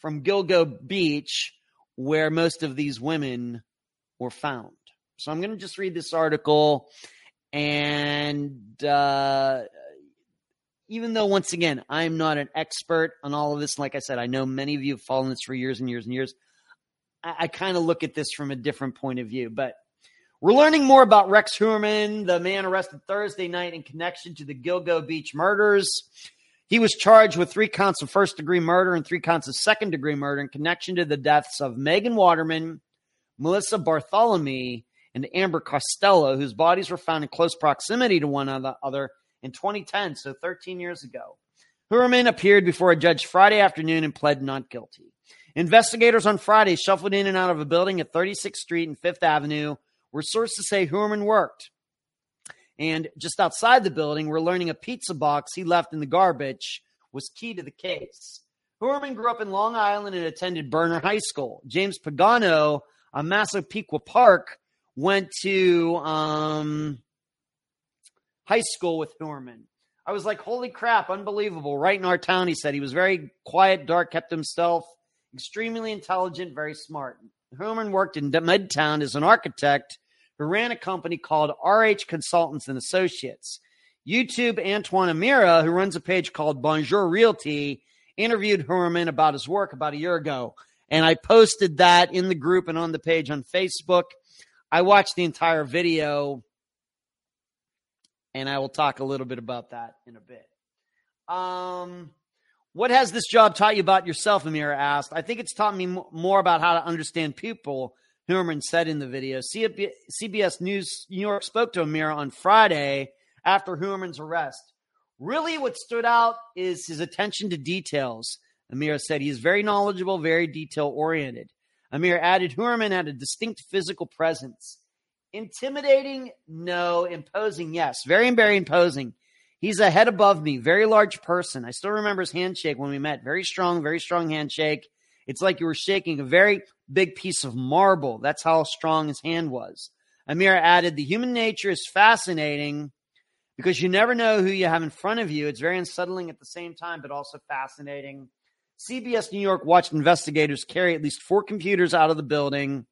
[SPEAKER 1] from Gilgo Beach, where most of these women were found. So I'm going to just read this article. And uh, even though, once again, I'm not an expert on all of this, like I said, I know many of you have followed this for years and years and years. I, I kind of look at this from a different point of view. But we're learning more about Rex Heuermann, the man arrested Thursday night in connection to the Gilgo Beach murders. He was charged with three counts of first degree murder and three counts of second degree murder in connection to the deaths of Megan Waterman, Melissa Barthelemy, and Amber Costello, whose bodies were found in close proximity to one another in 2010, so 13 years ago. Heuermann appeared before a judge Friday afternoon and pled not guilty. Investigators on Friday shuffled in and out of a building at 36th Street and Fifth Avenue, where sources say Heuermann worked. And just outside the building, we're learning a pizza box he left in the garbage was key to the case. Heuermann grew up in Long Island and attended Berner High School. James Pagano, a Massapequa Park, went to um, high school with Heuermann. I was like, holy crap, unbelievable. Right in our town, he said. He was very quiet, dark, kept himself, extremely intelligent, very smart. Heuermann worked in Midtown as an architect who ran a company called RH Consultants and Associates. YouTube Antoine Amira, who runs a page called Bonjour Realty, interviewed Heuermann about his work about a year ago. And I posted that in the group and on the page on Facebook. I watched the entire video, and I will talk a little bit about that in a bit. Um, what has this job taught you about yourself? Amira asked. I think it's taught me m- more about how to understand people. Heuermann said in the video. CBS News New York spoke to Amira on Friday after Heuermann's arrest. Really, what stood out is his attention to details. Amira said he's very knowledgeable, very detail oriented. Amir added Heuermann had a distinct physical presence. Intimidating? No. Imposing? Yes. Very, very imposing. He's a head above me, very large person. I still remember his handshake when we met. Very strong, very strong handshake. It's like you were shaking a very big piece of marble. That's how strong his hand was. Amir added, The human nature is fascinating because you never know who you have in front of you. It's very unsettling at the same time, but also fascinating. CBS New York watched investigators carry at least four computers out of the building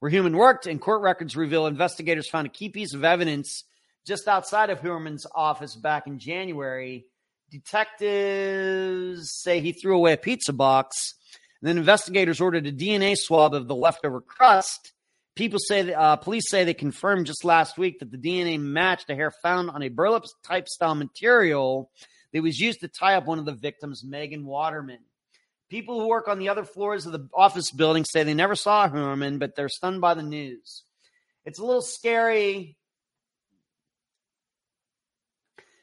[SPEAKER 1] where Heuermann worked, and court records reveal investigators found a key piece of evidence just outside of Heuermann's office back in January. Detectives say he threw away a pizza box. Then investigators ordered a DNA swab of the leftover crust. People say, uh, police say they confirmed just last week that the DNA matched a hair found on a burlap type style material that was used to tie up one of the victims, Megan Waterman. People who work on the other floors of the office building say they never saw Heuermann, but they're stunned by the news. It's a little scary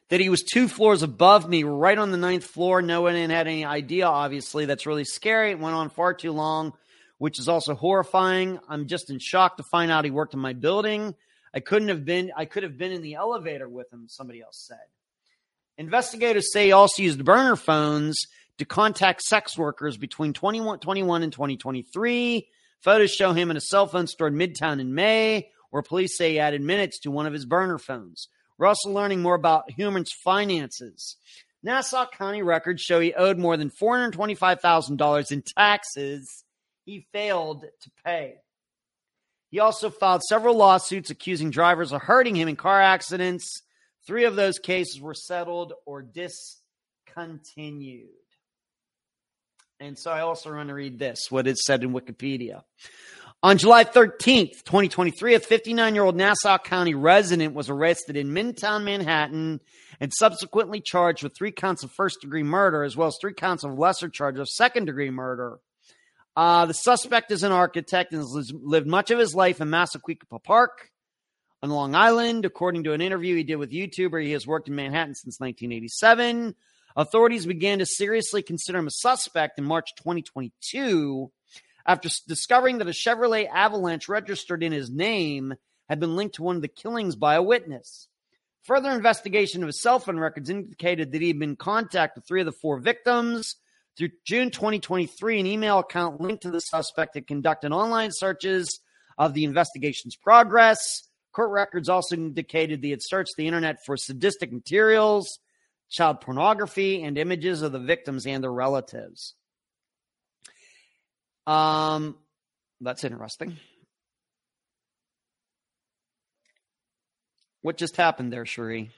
[SPEAKER 1] that he was two floors above me, right on the ninth floor. No one had any idea, obviously. That's really scary. It went on far too long, which is also horrifying. I'm just in shock to find out he worked in my building. I couldn't have been, I could have been in the elevator with him, somebody else said. Investigators say he also used burner phones to contact sex workers between 2021 and 2023. Photos show him in a cell phone store in Midtown in May, where police say he added minutes to one of his burner phones. We're also learning more about Heuermann's finances. Nassau County records show he owed more than $425,000 in taxes he failed to pay. He also filed several lawsuits accusing drivers of hurting him in car accidents. Three of those cases were settled or discontinued. And so I also want to read this, what it said in Wikipedia. On July 13th, 2023, a 59 year old Nassau County resident was arrested in Midtown Manhattan and subsequently charged with three counts of first degree murder, as well as three counts of lesser charge of second degree murder. Uh, the suspect is an architect and has lived much of his life in Massapequa Park on Long Island. According to an interview he did with YouTuber, he has worked in Manhattan since 1987. Authorities began to seriously consider him a suspect in March 2022 after discovering that a Chevrolet Avalanche registered in his name had been linked to one of the killings by a witness. Further investigation of his cell phone records indicated that he had been in contact with three of the four victims. Through June 2023, an email account linked to the suspect had conducted online searches of the investigation's progress. Court records also indicated he had searched the internet for sadistic materials, child pornography, and images of the victims and their relatives. Um, that's interesting. What just happened there, Cherie?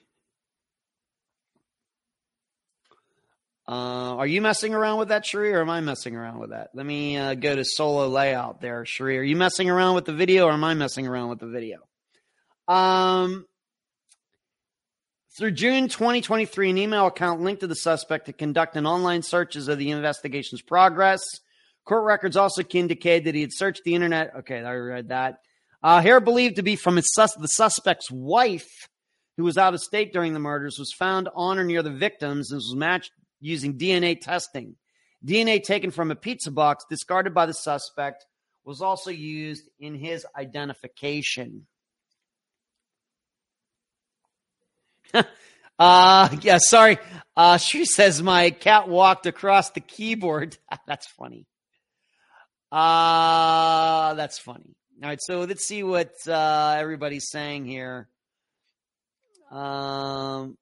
[SPEAKER 1] Uh, are you messing around with that, Cherie, or am I messing around with that? Let me uh, go to solo layout there, Cherie. Are you messing around with the video, or am I messing around with the video? Um, through June 2023, an email account linked to the suspect to conduct an online searches of the investigation's progress. Court records also indicate that he had searched the internet. Okay, I read that. Uh, hair believed to be from sus- the suspect's wife, who was out of state during the murders, was found on or near the victims and was matched using DNA testing. DNA taken from a pizza box discarded by the suspect was also used in his identification. uh yeah, sorry. Uh she says my cat walked across the keyboard. That's funny. Uh, that's funny. All right, so let's see what uh, everybody's saying here. Um,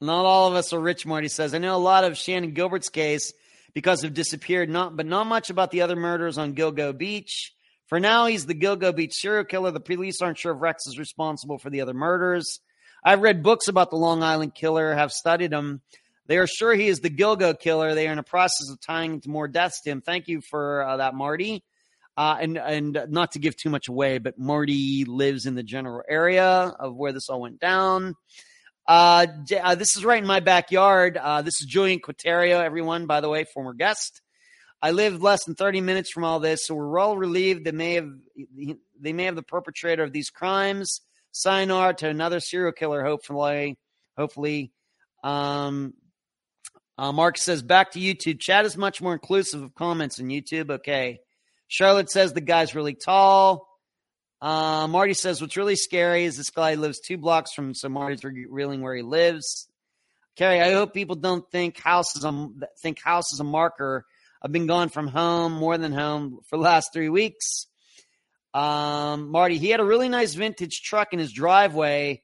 [SPEAKER 1] not all of us are rich, Marty says. I know a lot of Shannan Gilbert's case because of disappeared, not but not much about the other murders on Gilgo Beach. For now, he's the Gilgo Beach serial killer. The police aren't sure if Rex is responsible for the other murders. I've read books about the Long Island killer, have studied him. They are sure he is the Gilgo killer. They are in the process of tying more deaths to him. Thank you for uh, that, Marty. Uh, and and not to give too much away, but Marty lives in the general area of where this all went down. Uh, uh, this is right in my backyard. Uh, this is Julian Quaterio, everyone, by the way, former guest. I live less than 30 minutes from all this, so we're all relieved they may have they may have the perpetrator of these crimes. Sign Sayonara to another serial killer, hopefully. Hopefully, um, uh, Mark says, back to YouTube. Chat is much more inclusive of comments in YouTube. Okay. Charlotte says the guy's really tall. Uh, Marty says what's really scary is this guy lives two blocks from so Marty's revealing where he lives. Carrie, I hope people don't think house is a think house is a marker. I've been gone from home more than home for the last three weeks. Um, Marty, he had a really nice vintage truck in his driveway.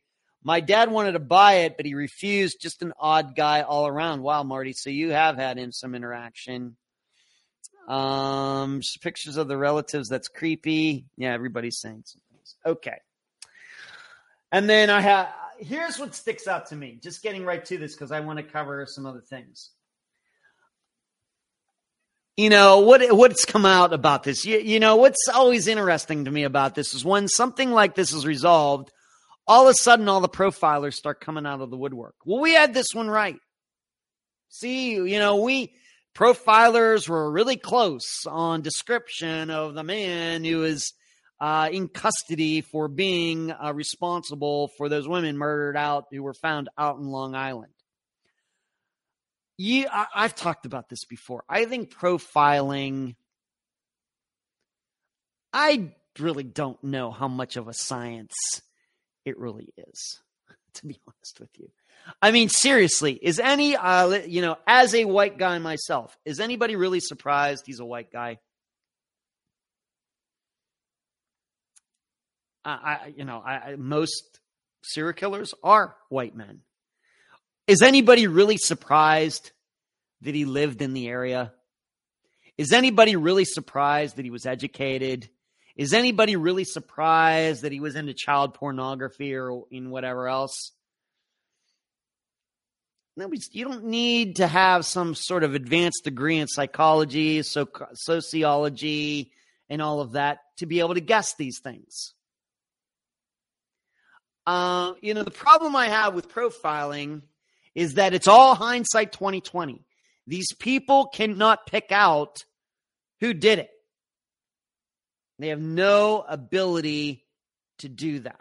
[SPEAKER 1] My dad wanted to buy it, but he refused. Just an odd guy all around. Wow, Marty. So you have had him some interaction. Um, pictures of the relatives. That's creepy. Yeah, everybody's saying some things. Okay. And then I have here's what sticks out to me. Just getting right to this because I want to cover some other things. You know what? What's come out about this? You, you know what's always interesting to me about this is when something like this is resolved, all of a sudden all the profilers start coming out of the woodwork. Well, we had this one right. See, you know we profilers were really close on description of the man who is uh, in custody for being uh, responsible for those women murdered out who were found out in Long Island. Yeah, I, I've talked about this before. I think profiling. I really don't know how much of a science it really is, to be honest with you. I mean, seriously, is any, uh, you know, as a white guy myself, is anybody really surprised he's a white guy? I, you know, I, most serial killers are white men. Is anybody really surprised that he lived in the area? Is anybody really surprised that he was educated? Is anybody really surprised that he was into child pornography or in whatever else? you don't need to have some sort of advanced degree in psychology, so sociology, and all of that to be able to guess these things. Uh, you know, the problem I have with profiling is that it's all hindsight 2020. These people cannot pick out who did it. They have no ability to do that.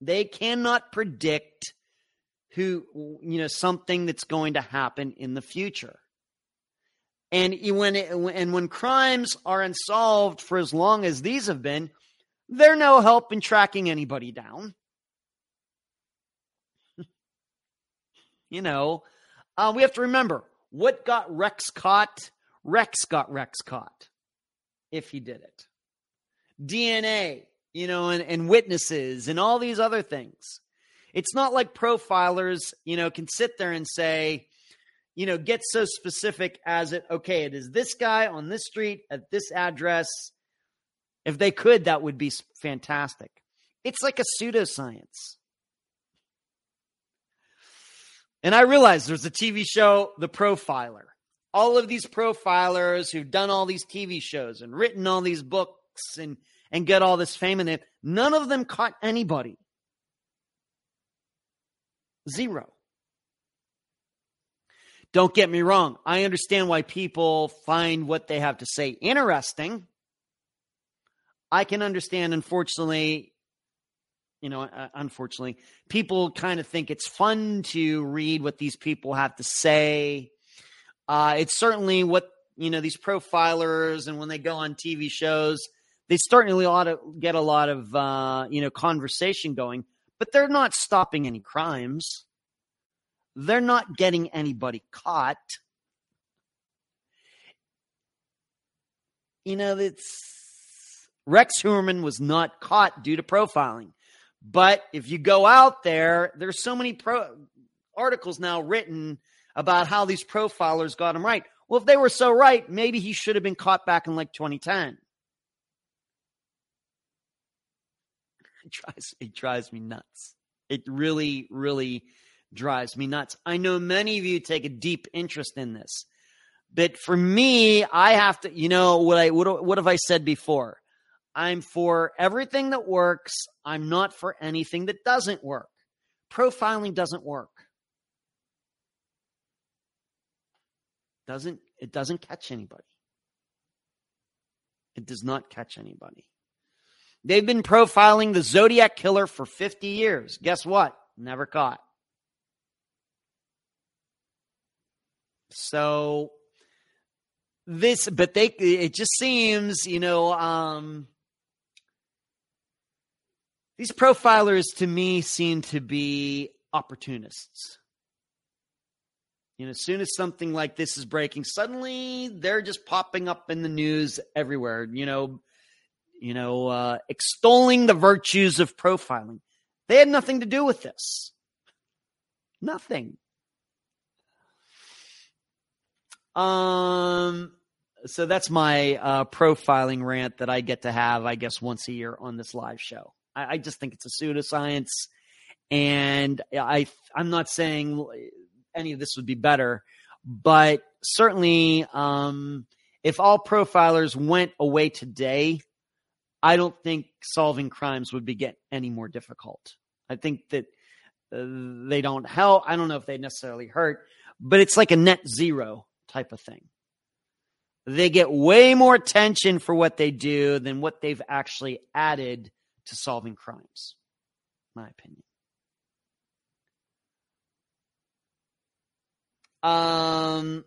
[SPEAKER 1] They cannot predict who you know something that's going to happen in the future. And when it, and when crimes are unsolved for as long as these have been, they're no help in tracking anybody down. you know, uh, we have to remember what got Rex caught. Rex got Rex caught if he did it. DNA, you know, and, and witnesses and all these other things. It's not like profilers, you know, can sit there and say, you know, get so specific as it, okay, it is this guy on this street at this address. If they could, that would be fantastic. It's like a pseudoscience. And I realize there's a TV show, The Profiler. All of these profilers who've done all these TV shows and written all these books and, and get all this fame in it, none of them caught anybody. Zero. Don't get me wrong. I understand why people find what they have to say interesting. I can understand, unfortunately, you know, uh, unfortunately, people kind of think it's fun to read what these people have to say. Uh, it's certainly what, you know, these profilers and when they go on TV shows, they certainly ought to get a lot of, uh, you know, conversation going but they're not stopping any crimes. They're not getting anybody caught. You know, it's Rex Heuermann was not caught due to profiling. But if you go out there, there's so many pro- articles now written about how these profilers got him right. Well, if they were so right, maybe he should have been caught back in like 2010. It drives it drives me nuts. It really, really drives me nuts. I know many of you take a deep interest in this. But for me, I have to, you know, what I what, what have I said before? I'm for everything that works. I'm not for anything that doesn't work. Profiling doesn't work. Doesn't it doesn't catch anybody. It does not catch anybody. They've been profiling the Zodiac killer for 50 years. Guess what? Never caught. So this, but they, it just seems, you know, um, these profilers to me seem to be opportunists. You know, as soon as something like this is breaking, suddenly they're just popping up in the news everywhere. You know, you know, uh, extolling the virtues of profiling. They had nothing to do with this. Nothing. Um, so that's my uh, profiling rant that I get to have, I guess, once a year on this live show. I, I just think it's a pseudoscience, and I I'm not saying any of this would be better. But certainly, um, if all profilers went away today, I don't think solving crimes would be get any more difficult. I think that uh, they don't help. I don't know if they necessarily hurt, but it's like a net zero type of thing. They get way more attention for what they do than what they've actually added to solving crimes. My opinion. Um,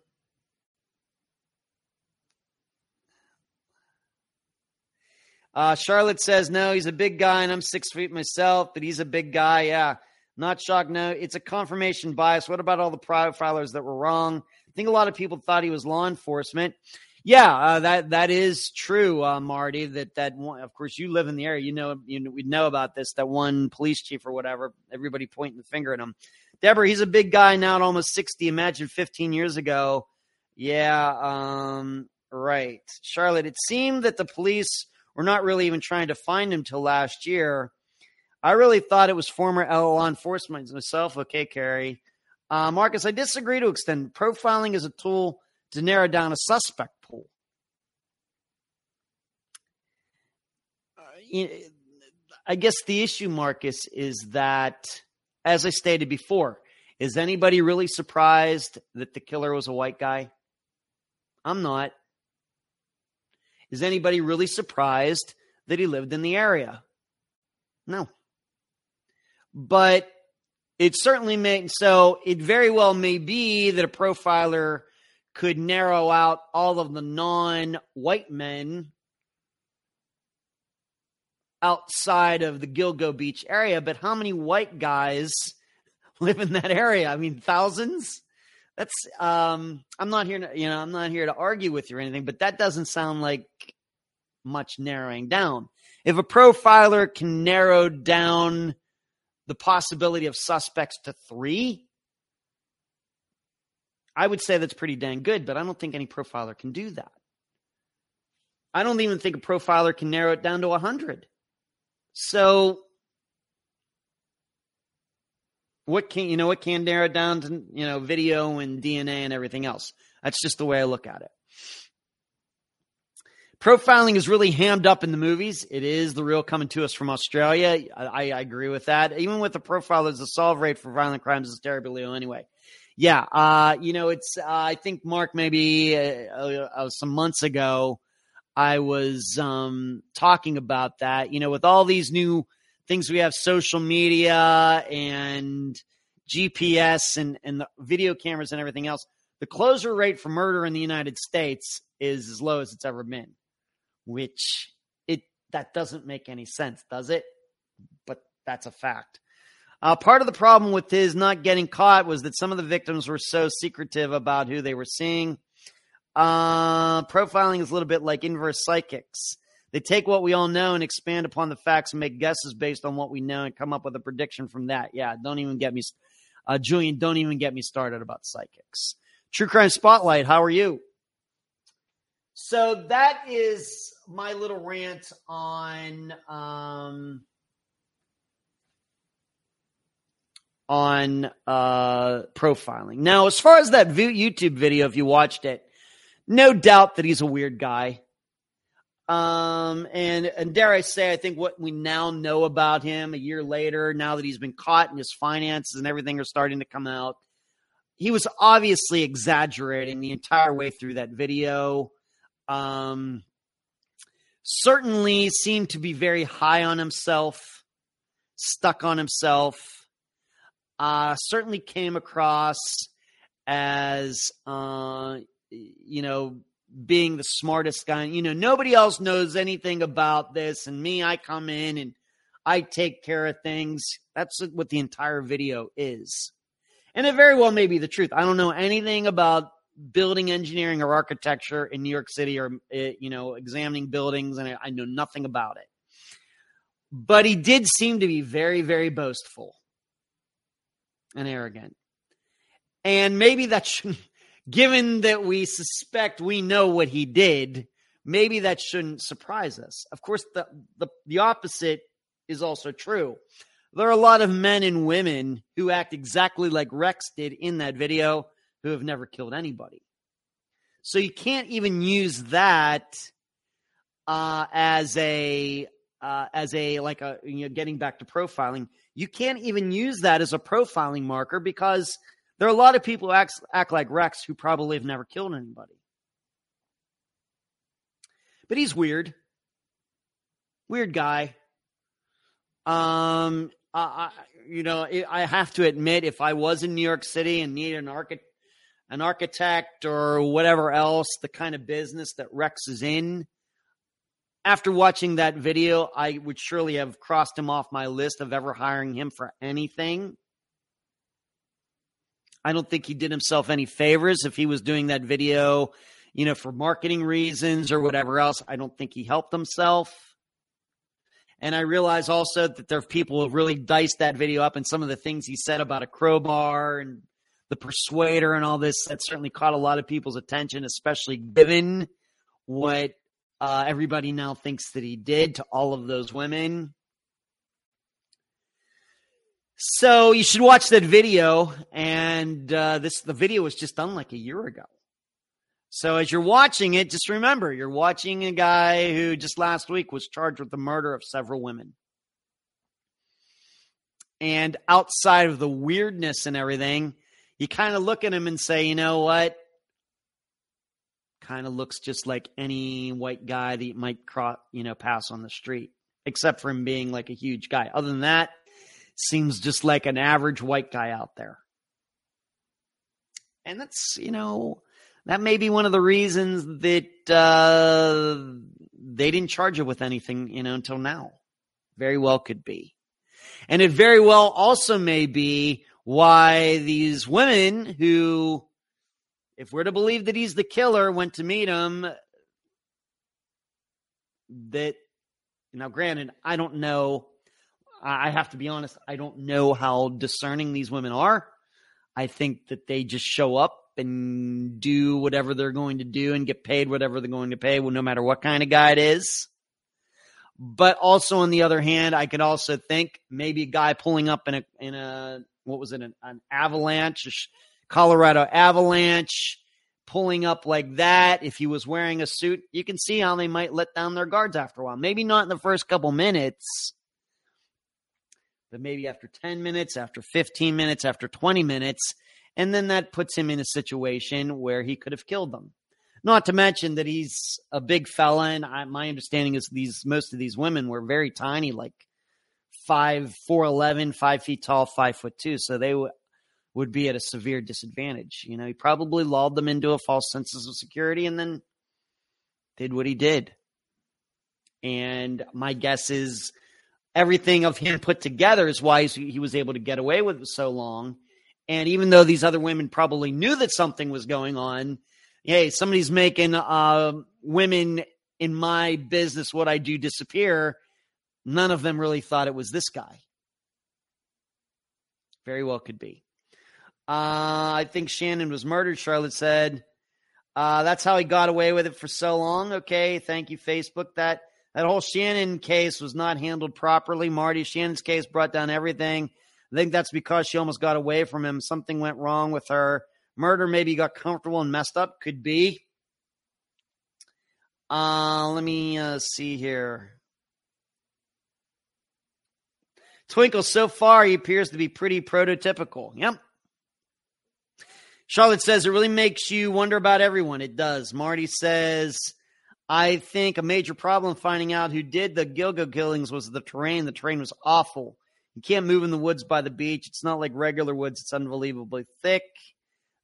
[SPEAKER 1] uh, Charlotte says, no, he's a big guy and I'm six feet myself, but he's a big guy. Yeah. Not shocked. No, it's a confirmation bias. What about all the profilers that were wrong? I think a lot of people thought he was law enforcement. Yeah, uh, that that is true, uh, Marty. That that one, of course, you live in the area. You know, you know, we know about this. That one police chief or whatever, everybody pointing the finger at him. Deborah, he's a big guy now at almost 60. Imagine 15 years ago. Yeah, um, right. Charlotte, it seemed that the police were not really even trying to find him till last year. I really thought it was former law enforcement myself. Okay, Carrie. Uh, Marcus, I disagree to extend. Profiling is a tool to narrow down a suspect pool. Uh, I guess the issue, Marcus, is that as I stated before, is anybody really surprised that the killer was a white guy? I'm not. Is anybody really surprised that he lived in the area? No. But it certainly may, so it very well may be that a profiler could narrow out all of the non white men outside of the Gilgo Beach area, but how many white guys live in that area? I mean, thousands. That's um I'm not here to, you know, I'm not here to argue with you or anything, but that doesn't sound like much narrowing down. If a profiler can narrow down the possibility of suspects to 3, I would say that's pretty dang good, but I don't think any profiler can do that. I don't even think a profiler can narrow it down to 100. So what can you know what can narrow it down to you know video and DNA and everything else. That's just the way I look at it. Profiling is really hammed up in the movies. It is the real coming to us from Australia. I, I agree with that. Even with the profilers, the solve rate for violent crimes is terribly low anyway. Yeah, uh, you know, it's. Uh, I think Mark maybe uh, uh some months ago I was um, talking about that. You know, with all these new things we have, social media and GPS and, and the video cameras and everything else, the closure rate for murder in the United States is as low as it's ever been, which it that doesn't make any sense, does it? But that's a fact. Uh, part of the problem with his not getting caught was that some of the victims were so secretive about who they were seeing uh, profiling is a little bit like inverse psychics. They take what we all know and expand upon the facts and make guesses based on what we know and come up with a prediction from that. Yeah, don't even get me, uh, Julian, don't even get me started about psychics. True Crime Spotlight, how are you? So that is my little rant on um, on uh, profiling. Now, as far as that YouTube video, if you watched it, no doubt that he's a weird guy. Um, and and dare I say, I think what we now know about him a year later, now that he's been caught and his finances and everything are starting to come out, he was obviously exaggerating the entire way through that video. Um, certainly seemed to be very high on himself, stuck on himself. Uh, certainly came across as uh, you know, being the smartest guy. You know, nobody else knows anything about this. And me, I come in and I take care of things. That's what the entire video is. And it very well may be the truth. I don't know anything about building engineering or architecture in New York City or, eh, you know, examining buildings, and I know nothing about it. But he did seem to be very, very boastful and arrogant. And maybe that should, given that we suspect we know what he did, maybe that shouldn't surprise us. Of course, the, the, the opposite is also true. There are a lot of men and women who act exactly like Rex did in that video who have never killed anybody. So you can't even use that uh, as a uh, as a like a you know getting back to profiling. You can't even use that as a profiling marker because there are a lot of people who act, act like Rex who probably have never killed anybody. But he's weird. Weird guy. Um, I, you know, I have to admit, if I was in New York City and needed an architect, an architect or whatever else, the kind of business that Rex is in, after watching that video, I would surely have crossed him off my list of ever hiring him for anything. I don't think he did himself any favors if he was doing that video, you know, for marketing reasons or whatever else. I don't think he helped himself. And I realize also that there are people who really diced that video up and some of the things he said about a crowbar and the persuader and all this that certainly caught a lot of people's attention, especially given what uh, everybody now thinks that he did to all of those women. So you should watch that video. And uh, this the video was just done like a year ago. So as you're watching it, just remember you're watching a guy who just last week was charged with the murder of several women. And outside of the weirdness and everything, you kind of look at him and say, you know what? Kind of looks just like any white guy that might cross, you know, pass on the street, except for him being like a huge guy. Other than that, seems just like an average white guy out there. And that's, you know, that may be one of the reasons that uh, they didn't charge it with anything, you know, until now. Very well could be. And it very well also may be why these women who, if we're to believe that he's the killer, went to meet him. That, now, granted, I don't know. I have to be honest, I don't know how discerning these women are. I think that they just show up and do whatever they're going to do and get paid whatever they're going to pay, well, no matter what kind of guy it is. But also, on the other hand, I could also think maybe a guy pulling up in a in a what was it an, an avalanche, Colorado Avalanche, pulling up like that. If he was wearing a suit, you can see how they might let down their guards after a while. Maybe not in the first couple minutes, but maybe after ten minutes, after fifteen minutes, after twenty minutes and then that puts him in a situation where he could have killed them. Not to mention that he's a big fella, and I, my understanding is these most of these women were very tiny, like five, four, eleven, five feet tall, five foot two. So they w- would be at a severe disadvantage. You know, he probably lulled them into a false sense of security, and then did what he did. And my guess is everything of him put together is why he was able to get away with it so long and even though these other women probably knew that something was going on, hey, somebody's making uh, women in my business, what I do, disappear. None of them really thought it was this guy. Very well could be. Uh, I think Shannan was murdered, Charlotte said. Uh, that's how he got away with it for so long. Okay, thank you, Facebook. That that whole Shannan case was not handled properly. Marty, Shannan's case brought down everything. I think that's because she almost got away from him. Something went wrong with her. Murder maybe got comfortable and messed up. Could be. Uh, let me uh, see here. Twinkle, so far, he appears to be pretty prototypical. Yep. Charlotte says it really makes you wonder about everyone. It does. Marty says, I think a major problem finding out who did the Gilgo killings was the terrain. The terrain was awful. You can't move in the woods by the beach. It's not like regular woods, it's unbelievably thick.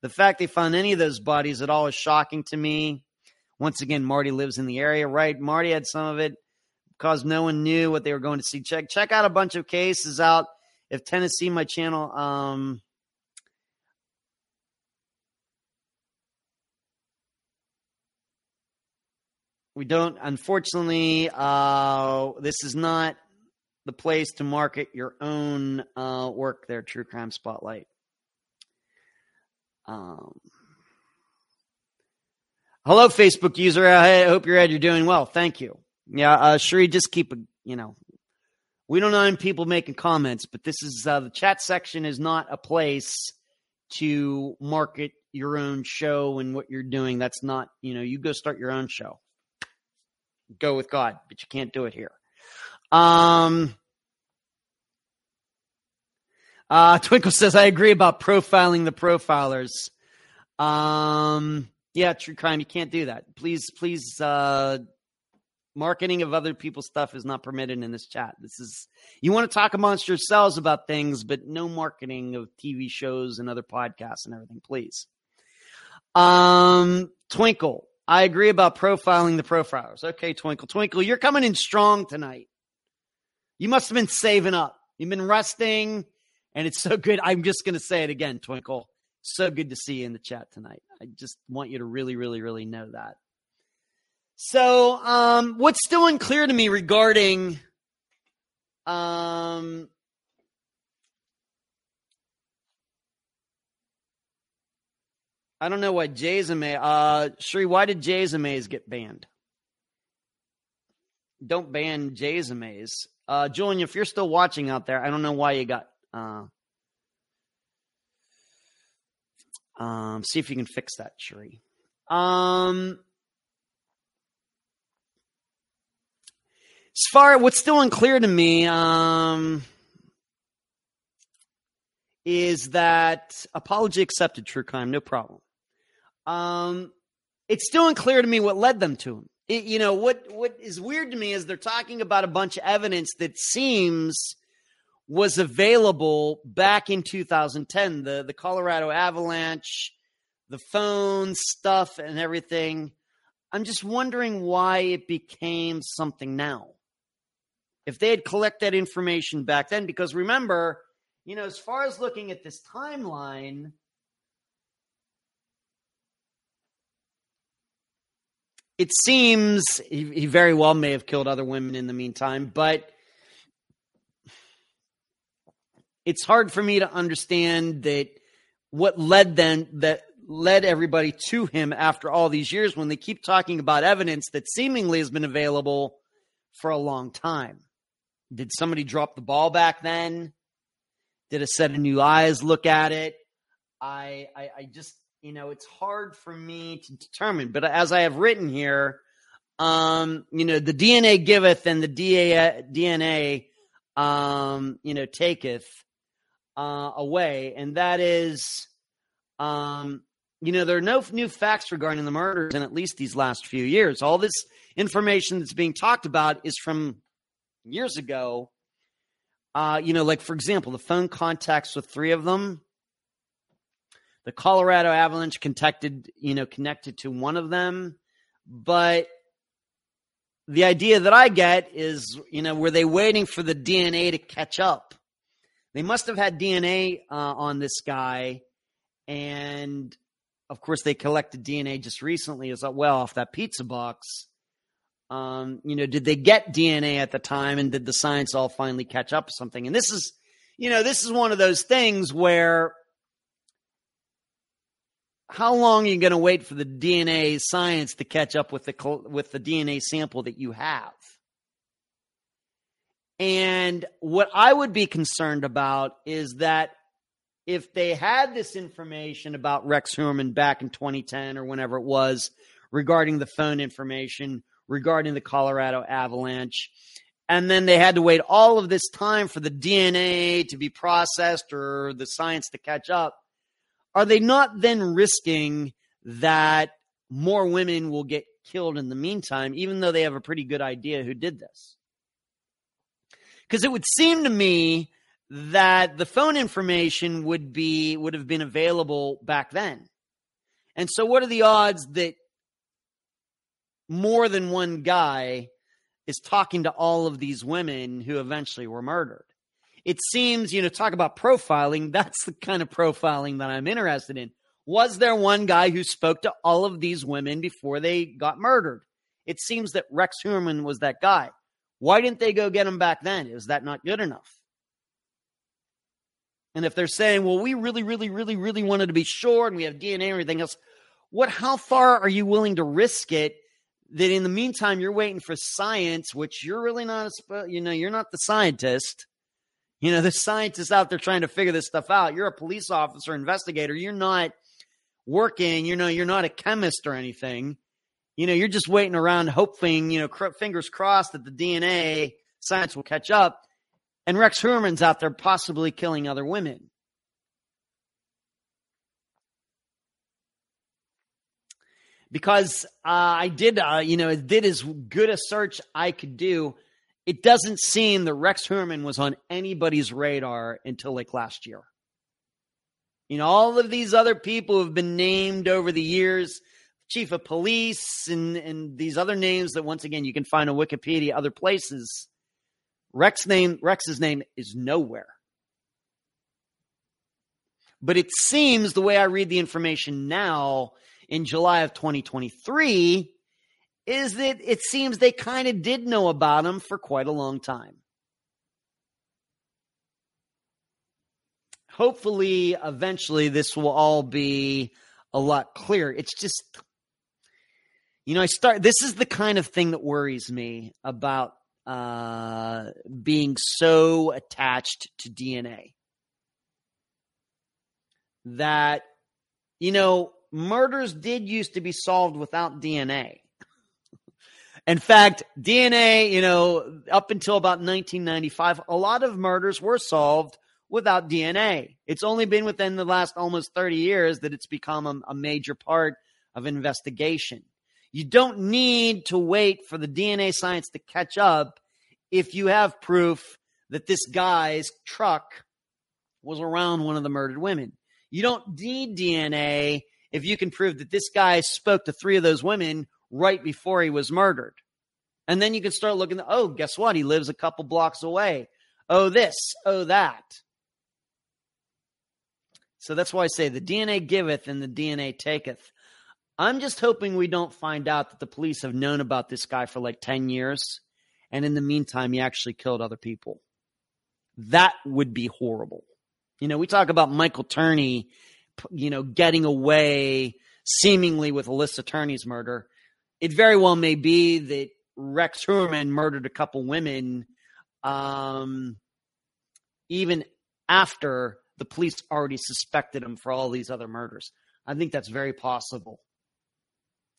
[SPEAKER 1] The fact they found any of those bodies at all is shocking to me. Once again, Marty lives in the area, right? Marty had some of it because no one knew what they were going to see. Check check out a bunch of cases out. If Tennessee, my channel, um, we don't. Unfortunately, uh, this is not the place to market your own uh, work. There, True Crime Spotlight. Um, hello, Facebook user. I hope you're. You're doing well. Thank you. Yeah, uh, Sheree, just keep a, you know, we don't know mind people making comments, but this is uh, the chat section is not a place to market your own show and what you're doing. That's not, you know, you go start your own show. Go with God, but you can't do it here. Um, uh, Twinkle says, I agree about profiling the profilers. Um, yeah, true crime. You can't do that. Please, please, uh, marketing of other people's stuff is not permitted in this chat. This is, you want to talk amongst yourselves about things, but no marketing of TV shows and other podcasts and everything, please. Um, Twinkle, I agree about profiling the profilers. Okay, Twinkle, Twinkle, you're coming in strong tonight. You must have been saving up. You've been resting and it's so good. I'm just going to say it again, Twinkle. So good to see you in the chat tonight. I just want you to really, really, really know that. So, um, what's still unclear to me regarding um, I don't know why Jays and May. Uh, why did Jays and get banned? Don't ban Jays and. Uh, Julian, if you're still watching out there, I don't know why you got uh, um, see if you can fix that, Sherry. Um, as far what's still unclear to me um, is that apology accepted, true crime, no problem. Um, it's still unclear to me what led them to him. It, you know what? What is weird to me is they're talking about a bunch of evidence that seems was available back in 2010. The the Colorado Avalanche, the phone stuff and everything. I'm just wondering why it became something now. If they had collected that information back then, because remember, you know, as far as looking at this timeline, it seems he, he very well may have killed other women in the meantime, but it's hard for me to understand that what led them that led everybody to him after all these years when they keep talking about evidence that seemingly has been available for a long time. Did somebody drop the ball back then? Did a set of new eyes look at it? I, I, I just, you know, it's hard for me to determine. But as I have written here, um, you know, the DNA giveth and the DA, DNA, um, you know, taketh uh, away, and that is, um, you know, there are no new facts regarding the murders in at least these last few years. All this information that's being talked about is from years ago. Uh, you know, like for example, the phone contacts with three of them. The Colorado Avalanche connected, you know, connected to one of them, but the idea that I get is, you know, were they waiting for the DNA to catch up? They must have had DNA uh, on this guy, and of course, they collected DNA just recently as well off that pizza box. Um, you know, did they get DNA at the time, and did the science all finally catch up something? And this is, you know, this is one of those things where how long are you going to wait for the DNA science to catch up with the with the DNA sample that you have? And what I would be concerned about is that if they had this information about Rex Heuermann back in 2010 or whenever it was regarding the phone information, regarding the Colorado Avalanche, and then they had to wait all of this time for the DNA to be processed or the science to catch up, are they not then risking that more women will get killed in the meantime, even though they have a pretty good idea who did this? because it would seem to me that the phone information would be would have been available back then. And so what are the odds that more than one guy is talking to all of these women who eventually were murdered. It seems, you know, talk about profiling, that's the kind of profiling that I'm interested in. Was there one guy who spoke to all of these women before they got murdered? It seems that Rex Heuermann was that guy. Why didn't they go get him back then? Is that not good enough? And if they're saying, well, we really, really, really, really wanted to be sure and we have DNA and everything else, what how far are you willing to risk it that in the meantime you're waiting for science, which you're really not a you know, you're not the scientist. You know, the scientists out there trying to figure this stuff out. You're a police officer, investigator. You're not working, you know, you're not a chemist or anything. You know, you're just waiting around hoping, you know, cr- fingers crossed that the DNA science will catch up. And Rex Heuermann's out there possibly killing other women. Because uh, I did, uh, you know, did as good a search I could do. It doesn't seem that Rex Heuermann was on anybody's radar until like last year. You know, all of these other people who have been named over the years, chief of police and, and these other names that once again you can find on Wikipedia, other places. Rex name Rex's name is nowhere. But it seems the way I read the information now in July of 2023 is that it seems they kind of did know about him for quite a long time. hopefully, eventually, this will all be a lot clearer. It's just, you know, I start, this is the kind of thing that worries me about uh, being so attached to DNA. That, you know, murders did used to be solved without DNA. In fact, DNA, you know, up until about 1995, a lot of murders were solved without DNA. It's only been within the last almost 30 years that it's become a, a major part of investigation. You don't need to wait for the DNA science to catch up if you have proof that this guy's truck was around one of the murdered women. You don't need DNA if you can prove that this guy spoke to three of those women right before he was murdered. And then you can start looking, oh, guess what? He lives a couple blocks away. Oh, this, oh, that. So that's why I say the DNA giveth and the DNA taketh. I'm just hoping we don't find out that the police have known about this guy for like 10 years. And in the meantime, he actually killed other people. That would be horrible. You know, we talk about Michael Turney, you know, getting away seemingly with Alyssa Turney's murder. It very well may be that Rex Heuermann murdered a couple women um, even after the police already suspected him for all these other murders. I think that's very possible.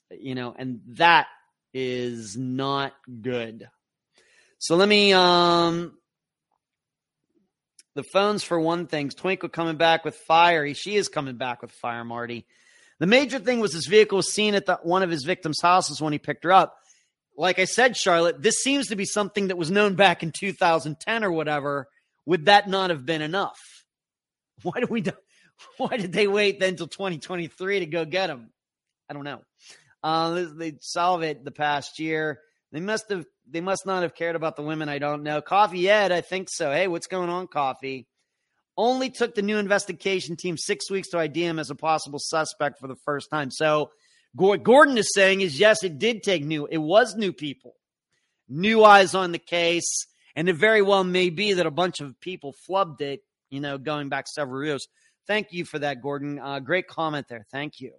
[SPEAKER 1] You know, and that is not good. So let me um the phones for one thing. Twinkle coming back with fire. She is coming back with fire, Marty. The major thing was his vehicle was seen at the, one of his victims' houses when he picked her up. Like I said, Charlotte, this seems to be something that was known back in 2010 or whatever. Would that not have been enough? Why do we? Do, why did they wait then until 2023 to go get him? I don't know. Uh, they solve it the past year. They must have. They must not have cared about the women. I don't know. Coffee Ed, I think so. Hey, what's going on, Coffee? Only took the new investigation team six weeks to ID him as a possible suspect for the first time. So, what Gordon is saying is yes, it did take new. It was new people, new eyes on the case, and it very well may be that a bunch of people flubbed it you know, going back several years. Thank you for that, Gordon. Uh, great comment there. Thank you.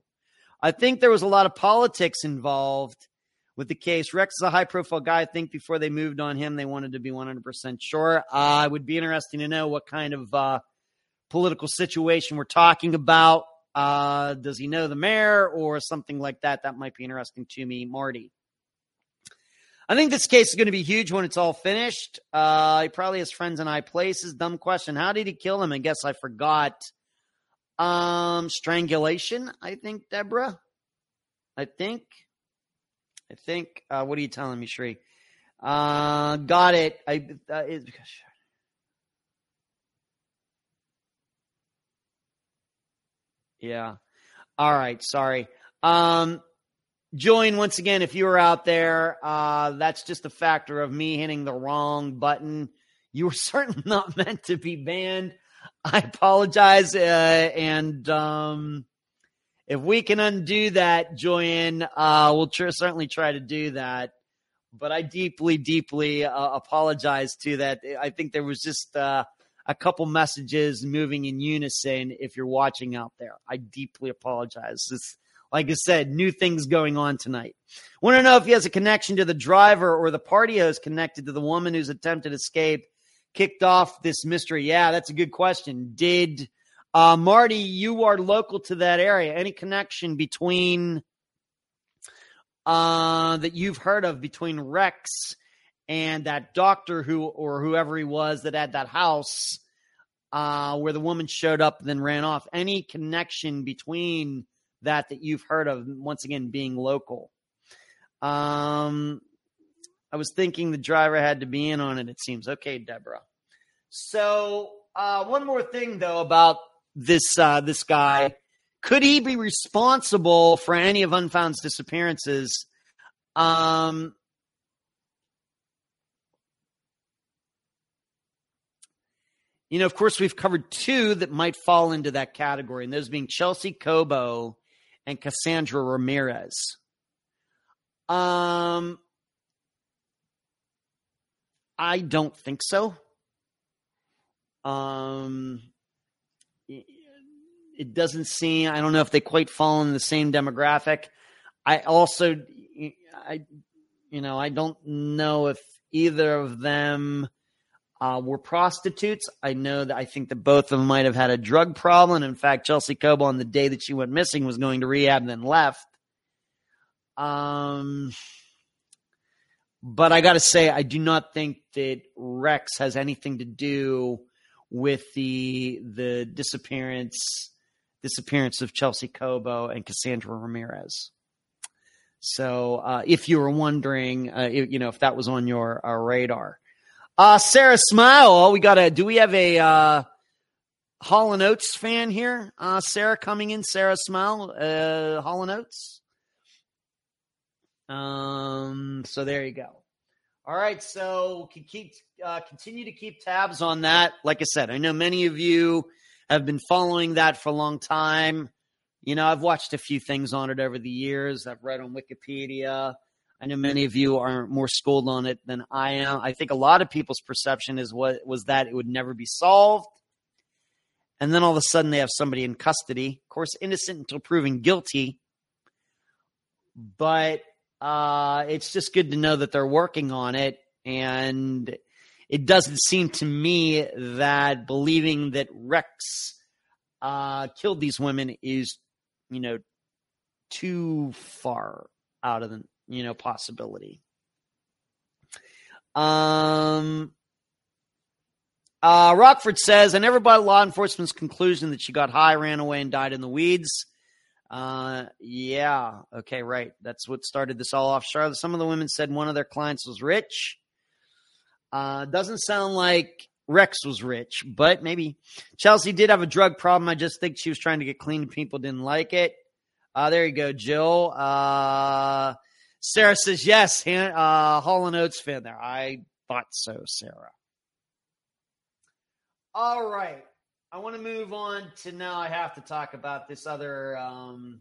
[SPEAKER 1] I think there was a lot of politics involved with the case. Rex is a high profile guy. I think before they moved on him, they wanted to be 100% sure. Uh, would be interesting to know what kind of uh, political situation we're talking about. Uh, does he know the mayor or something like that? That might be interesting to me, Marty. I think this case is going to be huge when it's all finished. Uh, he probably has friends in high places. Dumb question. How did he kill him? I guess I forgot. Um, strangulation, I think, Deborah. I think. I think. Uh, what are you telling me, Shri? Uh, got it. I. Uh, it, yeah. All right. Sorry. Um, join once again if you were out there. Uh, that's just a factor of me hitting the wrong button. You were certainly not meant to be banned. I apologize. Uh, and um, if we can undo that, Joanne, uh, we'll tr- certainly try to do that. But I deeply, deeply uh, apologize to that. I think there was just uh, a couple messages moving in unison. If you're watching out there, I deeply apologize. It's, like I said, new things going on tonight. Want to know if he has a connection to the driver or the party host connected to the woman who's attempted escape kicked off this mystery? Yeah, that's a good question. Did uh, Marty, you are local to that area. Any connection between uh, that you've heard of between Rex and that doctor who or whoever he was that had that house uh, where the woman showed up and then ran off? Any connection between that that you've heard of? Once again, being local. Um, I was thinking the driver had to be in on it. It seems okay, Deborah. So uh, one more thing though about this uh, this guy. Could he be responsible for any of Unfound's disappearances? Um, you know, of course, we've covered two that might fall into that category, and those being Chelsea Cobo and Cassandra Ramirez. Um, I don't think so. Um, it doesn't seem. I don't know if they quite fall in the same demographic. I also, I, you know, I don't know if either of them uh, were prostitutes. I know that I think that both of them might have had a drug problem. In fact, Chelsea Cobo on the day that she went missing was going to rehab and then left. Um, but I got to say, I do not think that Rex has anything to do with the the disappearance disappearance of Chelsea Cobo and Cassandra Ramirez. So, uh, if you were wondering, uh, you know, if that was on your uh, radar, uh, Sarah Smile, we got a. Do we have a uh, Hall and Oates fan here? Uh, Sarah coming in. Sarah Smile, uh, Hall and Oates. Um. So there you go. All right, so keep uh, continue to keep tabs on that. Like I said, I know many of you have been following that for a long time. You know, I've watched a few things on it over the years. I've read on Wikipedia. I know many of you are more schooled on it than I am. I think a lot of people's perception is what was that it would never be solved. And then all of a sudden they have somebody in custody. Of course, innocent until proven guilty. But uh, it's just good to know that they're working on it. And it doesn't seem to me that believing that Rex uh, killed these women is, you know, too far out of the, you know, possibility. Um, uh, Rockford says, I never bought law enforcement's conclusion that she got high, ran away, and died in the weeds. Uh, yeah. Okay, right. That's what started this all off. Charlotte, some of the women said one of their clients was rich. Uh, doesn't sound like Rex was rich, but maybe Chelsea did have a drug problem. I just think she was trying to get clean. People didn't like it. Uh, there you go, Jill. Uh, Sarah says yes. Han- uh, Hall and Oates fan there. I thought so, Sarah. All right. I want to move on to now. I have to talk about this other um,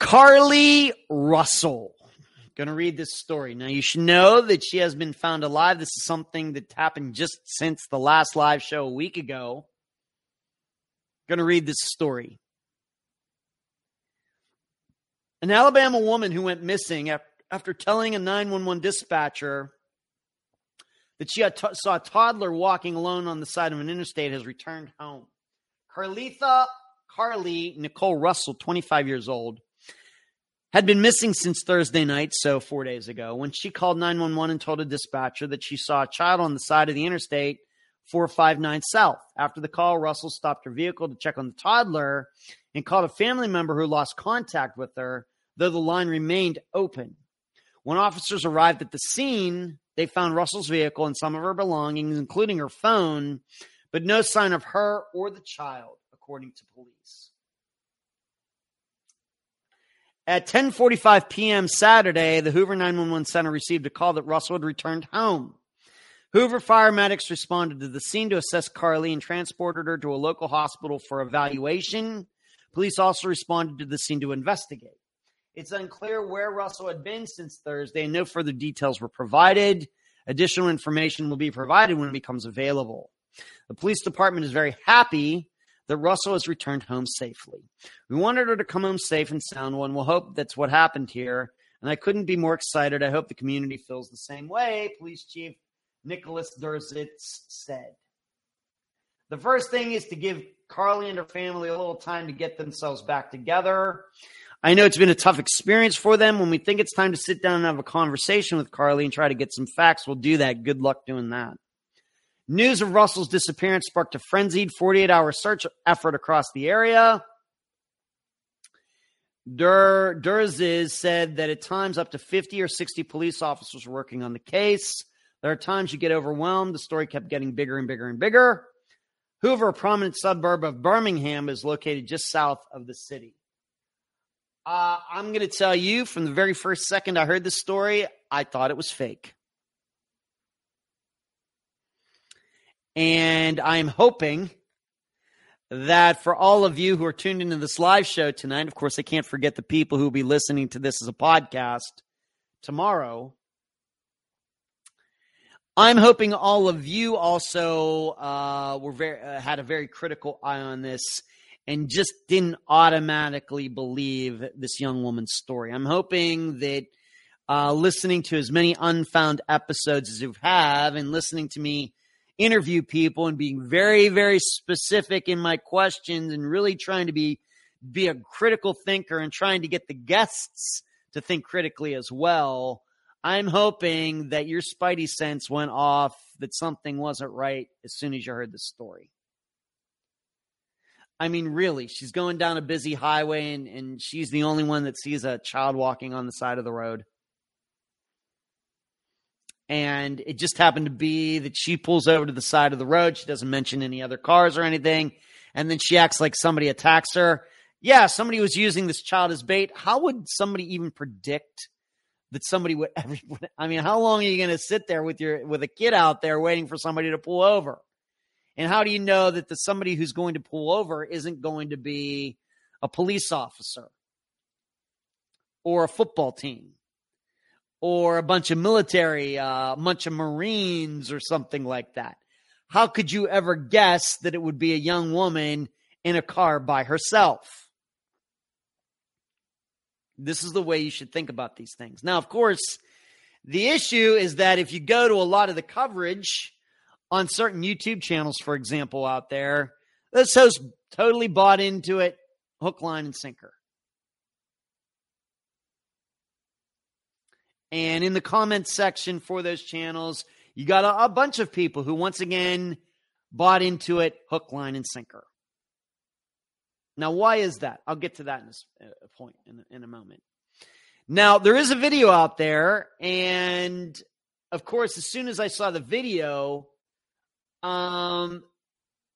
[SPEAKER 1] Carlee Russell. Going to read this story. Now, you should know that she has been found alive. This is something that happened just since the last live show a week ago. Going to read this story. An Alabama woman who went missing after telling a 911 dispatcher that she t- saw a toddler walking alone on the side of an interstate has returned home. Carlethia Carlee Nicole Russell, 25 years old, had been missing since Thursday night, so four days ago, when she called 911 and told a dispatcher that she saw a child on the side of the interstate 459 South. After the call, Russell stopped her vehicle to check on the toddler and called a family member who lost contact with her, though the line remained open. When officers arrived at the scene, they found Russell's vehicle and some of her belongings, including her phone, but no sign of her or the child, according to police. At 10:45 p.m. Saturday, the Hoover 911 center received a call that Russell had returned home. Hoover fire medics responded to the scene to assess Carlee and transported her to a local hospital for evaluation. Police also responded to the scene to investigate. It's unclear where Russell had been since Thursday, and no further details were provided. Additional information will be provided when it becomes available. The police department is very happy that Russell has returned home safely. We wanted her to come home safe and sound. One will hope that's what happened here. And I couldn't be more excited. I hope the community feels the same way, Police Chief Nicholas Derzis said. The first thing is to give Carlee and her family a little time to get themselves back together. I know it's been a tough experience for them. When we think it's time to sit down and have a conversation with Carlee and try to get some facts, we'll do that. Good luck doing that. News of Russell's disappearance sparked a frenzied 48 hour search effort across the area. Dur- Derzis said that at times up to 50 or 60 police officers were working on the case. There are times you get overwhelmed. The story kept getting bigger and bigger and bigger. Hoover, a prominent suburb of Birmingham, is located just south of the city. Uh, I'm going to tell you from the very first second I heard this story, I thought it was fake. And I'm hoping that for all of you who are tuned into this live show tonight, of course, I can't forget the people who will be listening to this as a podcast tomorrow. I'm hoping all of you also uh, were very uh, had a very critical eye on this and just didn't automatically believe this young woman's story. I'm hoping that uh, listening to as many unfound episodes as you have and listening to me interview people and being very, very specific in my questions and really trying to be be a critical thinker and trying to get the guests to think critically as well. I'm hoping that your spidey sense went off that something wasn't right as soon as you heard the story. I mean, really, she's going down a busy highway and, and she's the only one that sees a child walking on the side of the road. And it just happened to be that she pulls over to the side of the road. She doesn't mention any other cars or anything. And then she acts like somebody attacks her. Yeah, somebody was using this child as bait. How would somebody even predict that somebody would ever? I mean, how long are you going to sit there with your with a kid out there waiting for somebody to pull over? And how do you know that the somebody who's going to pull over isn't going to be a police officer or a football team or a bunch of military, uh, a bunch of Marines or something like that? How could you ever guess that it would be a young woman in a car by herself? This is the way you should think about these things. Now, of course, the issue is that if you go to a lot of the coverage, on certain YouTube channels, for example, out there, this host totally bought into it, hook, line, and sinker. And in the comments section for those channels, you got a, a bunch of people who, once again, bought into it, hook, line, and sinker. Now, why is that? I'll get to that in a, uh, a point in, in a moment. Now, there is a video out there, and of course, as soon as I saw the video, um,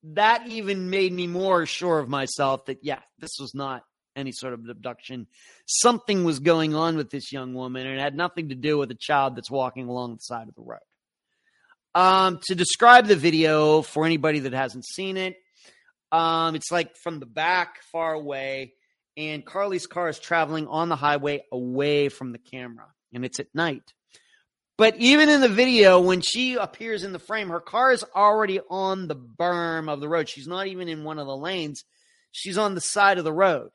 [SPEAKER 1] that even made me more sure of myself that, yeah, this was not any sort of abduction. Something was going on with this young woman, and it had nothing to do with a child that's walking along the side of the road. Um, to describe the video for anybody that hasn't seen it, um, it's like from the back, far away, and Carlee's car is traveling on the highway away from the camera, and it's at night. But even in the video, when she appears in the frame, her car is already on the berm of the road. She's not even in one of the lanes. She's on the side of the road.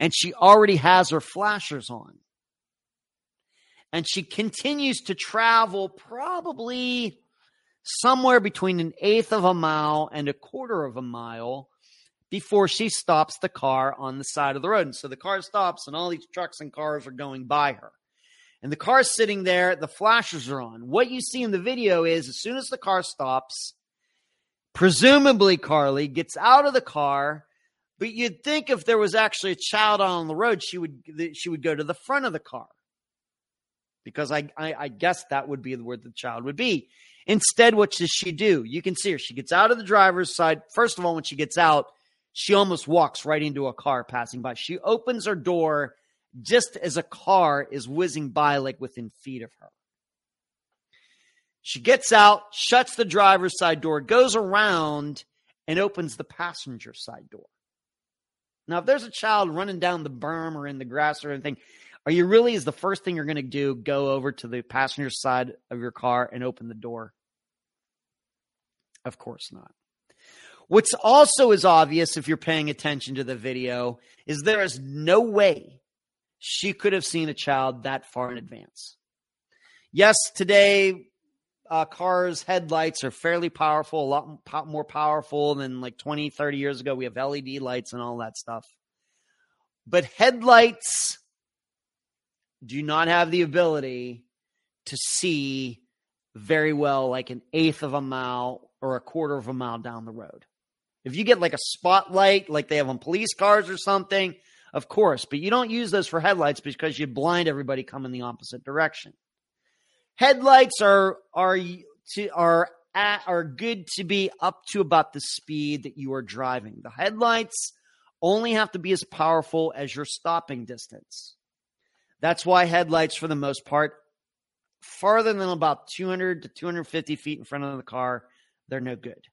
[SPEAKER 1] And she already has her flashers on. And she continues to travel probably somewhere between an eighth of a mile and a quarter of a mile before she stops the car on the side of the road. And so the car stops, and all these trucks and cars are going by her and the car's sitting there, the flashers are on. What you see in the video is as soon as the car stops, presumably Carlee gets out of the car, but you'd think if there was actually a child on the road, she would she would go to the front of the car. Because I, I, I guess that would be where the child would be. Instead, what does she do? You can see her. She gets out of the driver's side. First of all, when she gets out, she almost walks right into a car passing by. She opens her door just as a car is whizzing by, like within feet of her. She gets out, shuts the driver's side door, goes around, and opens the passenger side door. Now, if there's a child running down the berm or in the grass or anything, are you really, is the first thing you're going to do, go over to the passenger side of your car and open the door? Of course not. What's also is obvious if you're paying attention to the video is there is no way she could have seen a child that far in advance. Yes, today uh, cars' headlights are fairly powerful, a lot more powerful than like 20, 30 years ago. We have LED lights and all that stuff. But headlights do not have the ability to see very well, like an eighth of a mile or a quarter of a mile down the road. If you get like a spotlight, like they have on police cars or something, of course, but you don't use those for headlights because you blind everybody coming the opposite direction. Headlights are are to are at, are good to be up to about the speed that you are driving. The headlights only have to be as powerful as your stopping distance. That's why headlights, for the most part, farther than about 200 to 250 feet in front of the car, they're no good.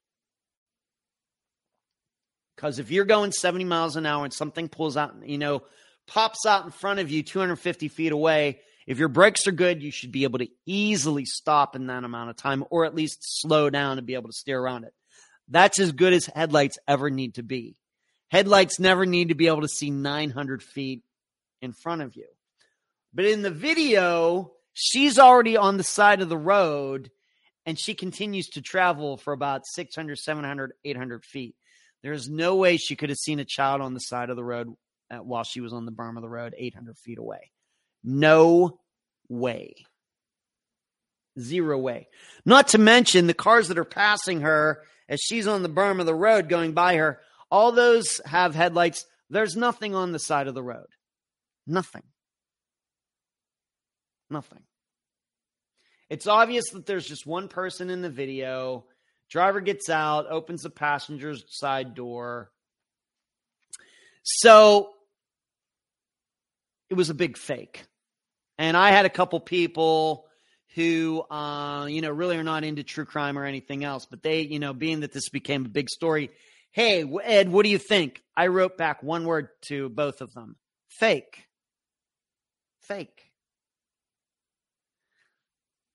[SPEAKER 1] Because if you're going 70 miles an hour and something pulls out, you know, pops out in front of you 250 feet away, if your brakes are good, you should be able to easily stop in that amount of time or at least slow down and be able to steer around it. That's as good as headlights ever need to be. Headlights never need to be able to see 900 feet in front of you. But in the video, she's already on the side of the road and she continues to travel for about 600, 700, 800 feet. There's no way she could have seen a child on the side of the road uh, while she was on the berm of the road 800 feet away. No way. Zero way. Not to mention the cars that are passing her as she's on the berm of the road going by her. All those have headlights. There's nothing on the side of the road. Nothing. Nothing. It's obvious that there's just one person in the video. Driver gets out, opens the passenger's side door. So it was a big fake. And I had a couple people who, uh, you know, really are not into true crime or anything else, but they, you know, being that this became a big story, hey, Ed, what do you think? I wrote back one word to both of them fake. Fake.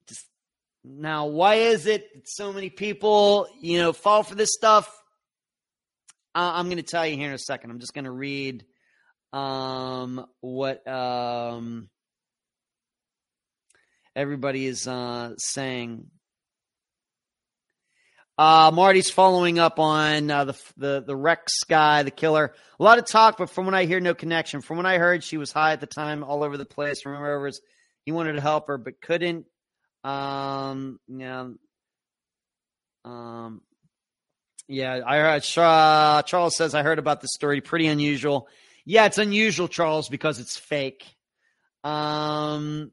[SPEAKER 1] Just, now, why is it that so many people, you know, fall for this stuff? I'm going to tell you here in a second. I'm just going to read um, what um, everybody is uh, saying. Uh, Marty's following up on uh, the the the Rex guy, the killer. A lot of talk, but from what I hear, no connection. From what I heard, she was high at the time, all over the place. Remember, he wanted to help her but couldn't. Um, yeah, um, yeah. I heard uh, Charles says I heard about this story. Pretty unusual. Yeah, it's unusual, Charles, because it's fake. Um,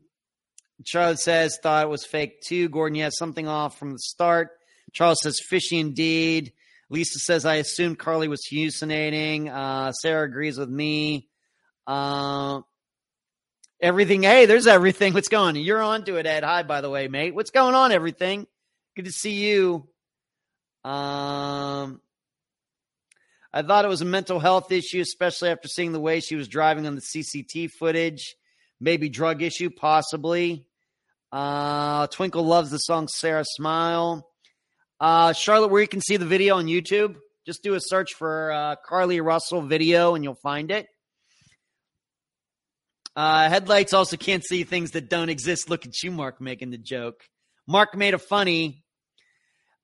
[SPEAKER 1] Charles says, thought it was fake too. Gordon, yeah, something off from the start. Charles says, fishy indeed. Lisa says, I assumed Carlee was hallucinating. Uh, Sarah agrees with me. Uh, everything. Hey, there's everything. What's going on? You're on to it, Ed. Hi, by the way, mate. What's going on, everything? Good to see you. Um, I thought it was a mental health issue, especially after seeing the way she was driving on the CCT footage. Maybe drug issue, possibly. Uh, Twinkle loves the song Sarah Smile. Uh, Charlotte, where you can see the video on YouTube, just do a search for uh, Carlee Russell video and you'll find it. Uh, headlights also can't see things that don't exist. Look at you, Mark, making the joke. Mark made a funny.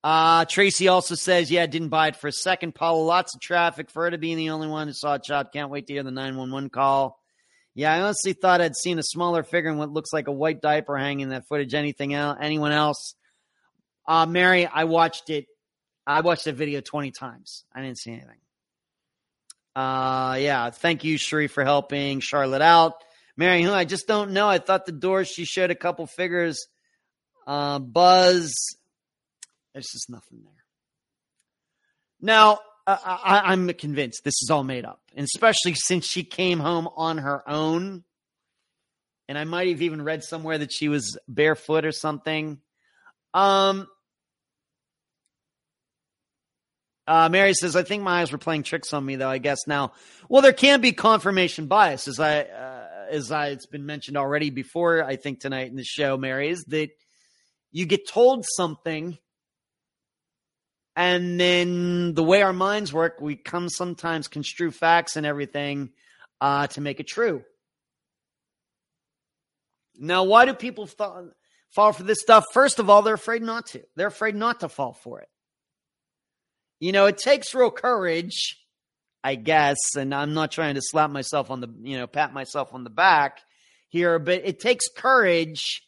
[SPEAKER 1] Uh, Tracy also says, yeah, didn't buy it for a second. Paula, lots of traffic for her to be the only one who saw a child. Can't wait to hear the 911 call. Yeah, I honestly thought I'd seen a smaller figure in what looks like a white diaper hanging in that footage. Anything else? Anyone else? Uh, Mary, I watched it. I watched the video 20 times. I didn't see anything. Uh, yeah. Thank you, Sheree, for helping Charlotte out. Mary, I just don't know. I thought the door, she showed a couple figures. Uh, Buzz, there's just nothing there. Now, I, I'm convinced this is all made up, and especially since she came home on her own. And I might have even read somewhere that she was barefoot or something. Um, uh, Mary says, "I think my eyes were playing tricks on me, though. I guess now, well, there can be confirmation bias, as I, uh, as I, it's been mentioned already before. I think tonight in the show, Mary, is that you get told something and then the way our minds work, we come sometimes construe facts and everything uh, to make it true. Now, why do people fall, fall for this stuff? First of all, they're afraid not to. They're afraid not to fall for it. You know, it takes real courage, I guess, and I'm not trying to slap myself on the, you know, pat myself on the back here, but it takes courage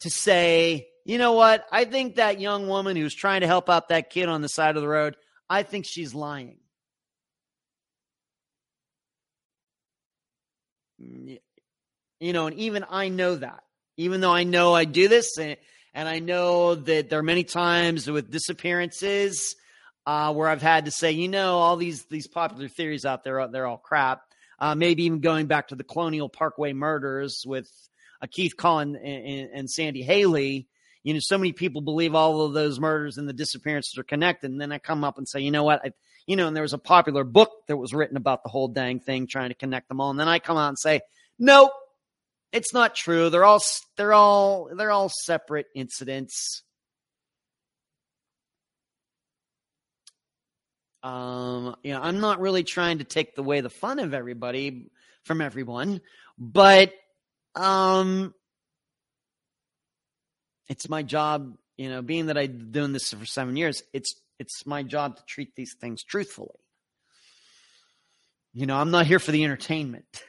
[SPEAKER 1] to say, you know what? I think that young woman who's trying to help out that kid on the side of the road, I think she's lying. Mm, you know, and even I know that. Even though I know I do this, and, and I know that there are many times with disappearances uh, where I've had to say, you know, all these these popular theories out there, they're all crap. Uh, maybe even going back to the Colonial Parkway murders with uh, Keith Cullen and, and, and Sandy Hailey you know, so many people believe all of those murders and the disappearances are connected. And then I come up and say, you know what? I, you know, and there was a popular book that was written about the whole dang thing, trying to connect them all. And then I come out and say, nope, it's not true. They're all, they're all, they're all separate incidents. Um, you know, I'm not really trying to take away the fun of everybody from everyone, but um, it's my job, you know, being that I've been doing this for seven years, it's it's my job to treat these things truthfully. You know, I'm not here for the entertainment.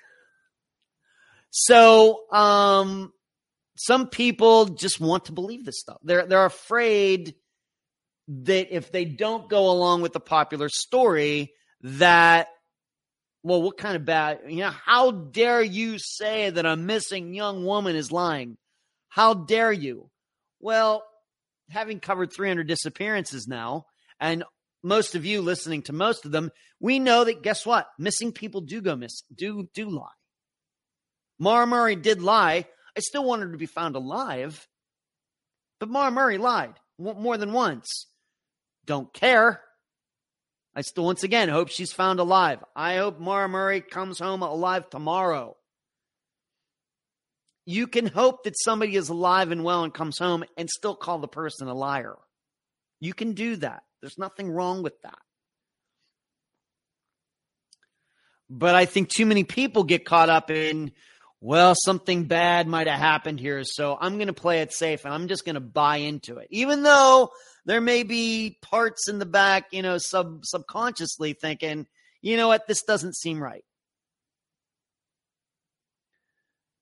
[SPEAKER 1] So, um, some people just want to believe this stuff. They're they're afraid that if they don't go along with the popular story, that well, what kind of bad? You know, how dare you say that a missing young woman is lying? How dare you? Well, having covered 300 disappearances now, and most of you listening to most of them, we know that guess what? Missing people do go miss, do do lie. Maura Murray did lie. I still want her to be found alive, but Maura Murray lied more than once. Don't care. I still, once again, hope she's found alive. I hope Maura Murray comes home alive tomorrow you can hope that somebody is alive and well and comes home and still call the person a liar. You can do that. There's nothing wrong with that. But I think too many people get caught up in, well, something bad might have happened here. So I'm going to play it safe and I'm just going to buy into it. Even though there may be parts in the back, you know, sub subconsciously thinking, you know what, this doesn't seem right.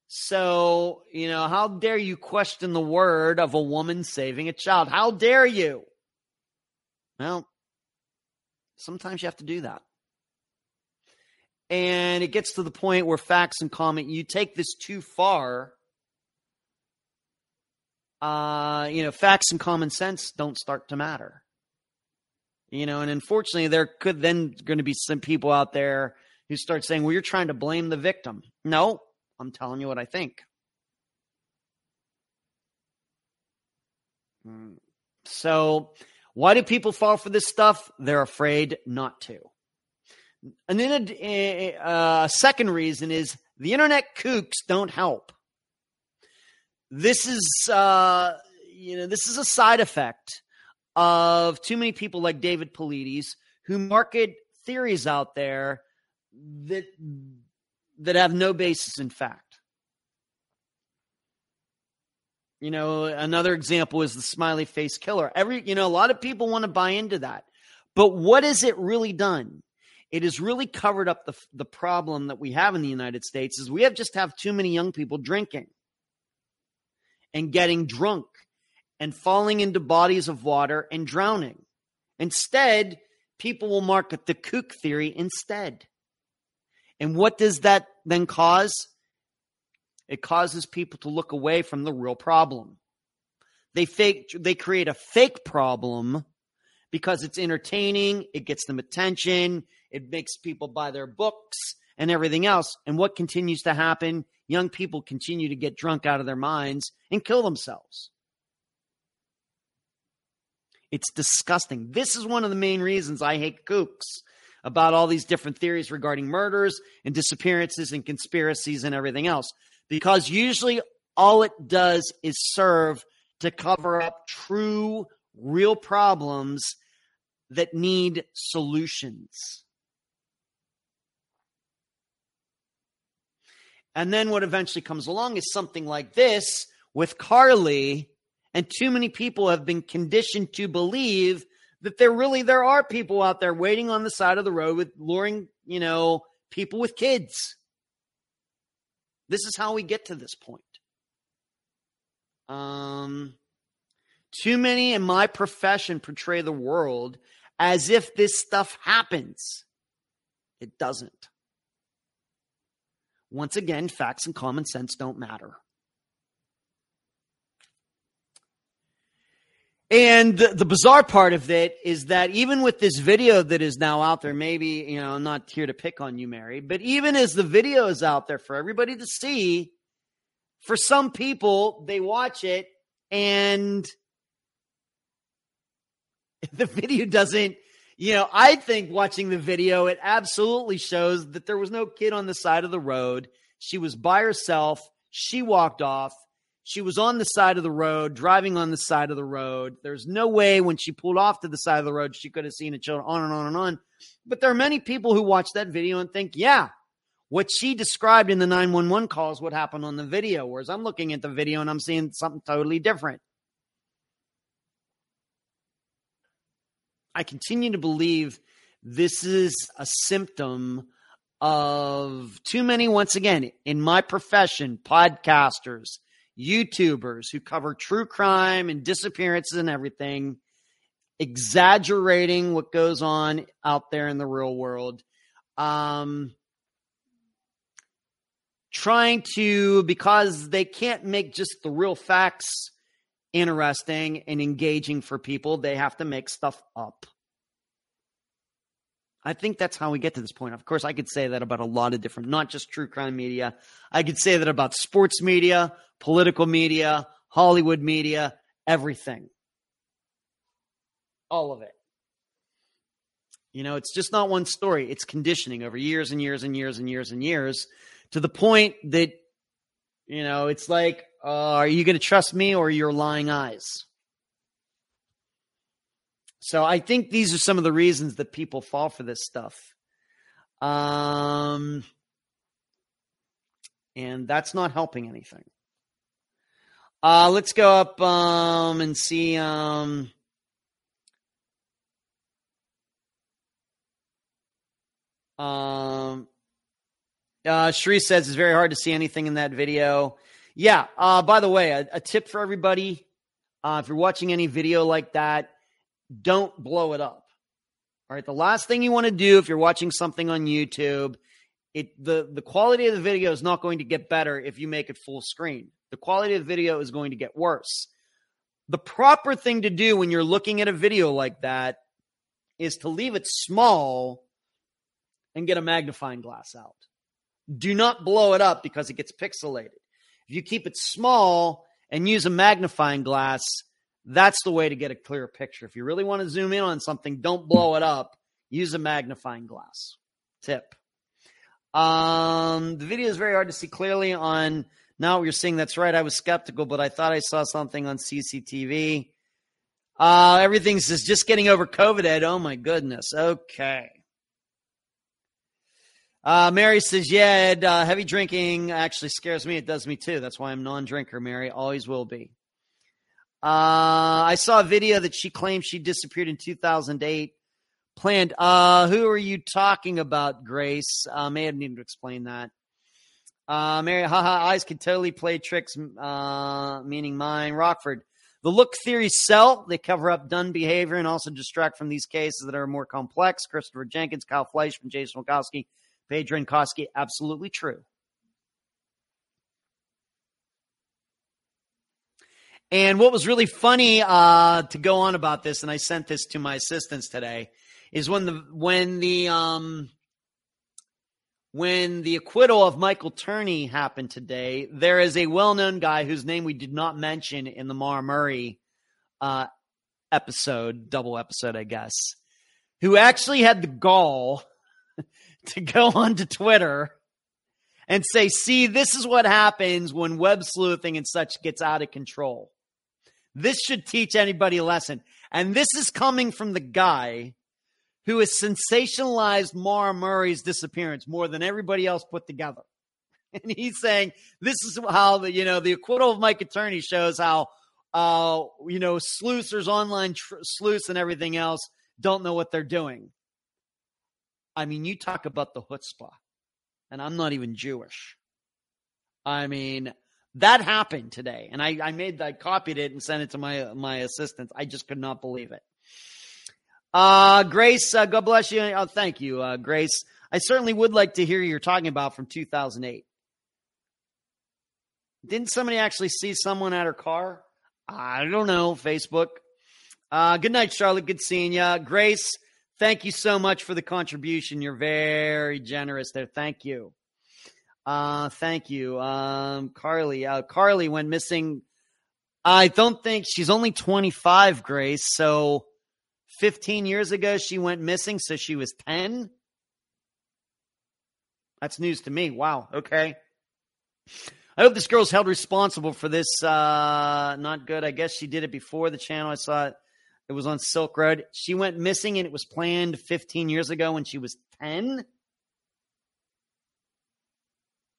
[SPEAKER 1] So, you know, how dare you question the word of a woman saving a child? How dare you? Well, sometimes you have to do that. And it gets to the point where facts and comment, you take this too far. Uh, you know, facts and common sense don't start to matter. You know, and unfortunately, there could then going to be some people out there who start saying, well, you're trying to blame the victim. No, I'm telling you what I think. Hmm. So, why do people fall for this stuff? They're afraid not to. And then a, a, second reason is the internet kooks don't help. This is, uh, you know, this is a side effect of too many people like David Paulides who market theories out there that that have no basis in fact. You know, another example is the smiley face killer. Every, you know, a lot of people want to buy into that. But what has it really done? It has really covered up the the problem that we have in the United States is we have just have too many young people drinking and getting drunk and falling into bodies of water and drowning. Instead, people will market the kook theory instead. And what does that then cause? It causes people to look away from the real problem. They fake they create a fake problem because it's entertaining, it gets them attention, it makes people buy their books and everything else. And what continues to happen? Young people continue to get drunk out of their minds and kill themselves. It's disgusting. This is one of the main reasons I hate kooks about all these different theories regarding murders and disappearances and conspiracies and everything else. Because usually all it does is serve to cover up true, real problems that need solutions. And then what eventually comes along is something like this with Carlee. And too many people have been conditioned to believe that there really there are people out there waiting on the side of the road with luring, you know, people with kids. This is how we get to this point. Um too many in my profession portray the world as if this stuff happens. It doesn't. Once again, facts and common sense don't matter. And the, bizarre part of it is that even with this video that is now out there, maybe, you know, I'm not here to pick on you, Mary, but even as the video is out there for everybody to see, for some people, they watch it and the video doesn't, you know, I think watching the video, it absolutely shows that there was no kid on the side of the road. She was by herself. She walked off she was on the side of the road, driving on the side of the road. There's no way when she pulled off to the side of the road, she could have seen a child on and on and on. But there are many people who watch that video and think, yeah, what she described in the 911 call is what happened on the video. Whereas I'm looking at the video and I'm seeing something totally different. I continue to believe this is a symptom of too many, once again, in my profession, podcasters YouTubers who cover true crime and disappearances and everything, exaggerating what goes on out there in the real world. Um, trying to, because they can't make just the real facts interesting and engaging for people, they have to make stuff up. I think that's how we get to this point. Of course, I could say that about a lot of different, not just true crime media. I could say that about sports media, political media, Hollywood media, everything. All of it. You know, it's just not one story. It's conditioning over years and years and years and years and years to the point that, you know, it's like, uh, are you going to trust me or your lying eyes? So I think these are some of the reasons that people fall for this stuff. Um, and that's not helping anything. Uh, let's go up um, and see. Um, um, uh, Shri says it's very hard to see anything in that video. Yeah. Uh, by the way, a, a tip for everybody: uh, if you're watching any video like that, don't blow it up. All right. The last thing you want to do if you're watching something on YouTube, it the the quality of the video is not going to get better if you make it full screen the quality of the video is going to get worse. The proper thing to do when you're looking at a video like that is to leave it small and get a magnifying glass out. Do not blow it up because it gets pixelated. If you keep it small and use a magnifying glass, that's the way to get a clear picture. If you really want to zoom in on something, don't blow it up. Use a magnifying glass. Tip. Um, the video is very hard to see clearly on now what you're seeing. that's right. I was skeptical, but I thought I saw something on CCTV. Uh, everything's just, getting over COVID, Ed. Oh my goodness. Okay. Uh, Mary says, yeah, uh, heavy drinking actually scares me. It does me too. That's why I'm non-drinker, Mary. Always will be. Uh, I saw a video that she claimed she disappeared in 2008. Planned. Uh, who are you talking about, Grace? Uh, may have needed to explain that. Uh, Mary, haha, eyes can totally play tricks, uh, meaning mine. Rockford. The look theories sell. They cover up done behavior and also distract from these cases that are more complex. Christopher Jenkins, Kyle Fleischman, Jason Wilkowski, Paige Renkowski. Absolutely true. And what was really funny uh, to go on about this, and I sent this to my assistants today, is when the when the um, when the acquittal of Michael Turney happened today. There is a well-known guy whose name we did not mention in the Maura Murray uh, episode, double episode, I guess, who actually had the gall to go onto Twitter and say, see, this is what happens when web sleuthing and such gets out of control. This should teach anybody a lesson. And this is coming from the guy who has sensationalized Maura Murray's disappearance more than everybody else put together. And he's saying this is how the you know the acquittal of Mike Turney shows how uh you know sleuthers, online tr- sleuths, and everything else don't know what they're doing. I mean, you talk about the chutzpah, and I'm not even Jewish. I mean, that happened today, and I, I made I copied it and sent it to my my assistants. I just could not believe it. Uh, Grace, uh, God bless you. Oh, thank you, uh, Grace. I certainly would like to hear you're talking about from 2008. Didn't somebody actually see someone at her car? I don't know. Facebook. Uh, good night, Charlotte. Good seeing you. Grace, thank you so much for the contribution. You're very generous there. Thank you. Uh, thank you. Um, Carlee. Uh, Carlee went missing. I don't think she's only 25, Grace. So 15 years ago, she went missing. So she was 10. That's news to me. Wow. Okay. I hope this girl's held responsible for this. Uh, not good. I guess she did it before the channel. I saw it. It was on Silk Road. She went missing and it was planned 15 years ago when she was 10.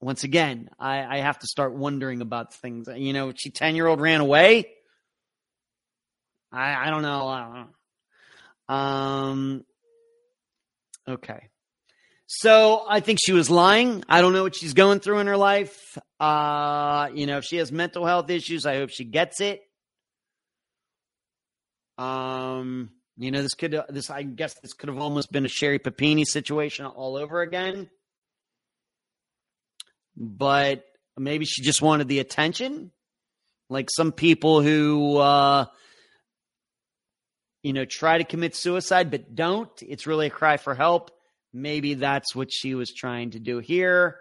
[SPEAKER 1] Once again, I, I have to start wondering about things. You know, she 10 year old ran away. I, I don't know. I don't know. Um, okay. So I think she was lying. I don't know what she's going through in her life. Uh, you know, if she has mental health issues, I hope she gets it. Um, you know, this could this I guess this could have almost been a Sherri Papini situation all over again. But maybe she just wanted the attention. Like some people who uh you know try to commit suicide but don't. It's really a cry for help Maybe that's what she was trying to do here.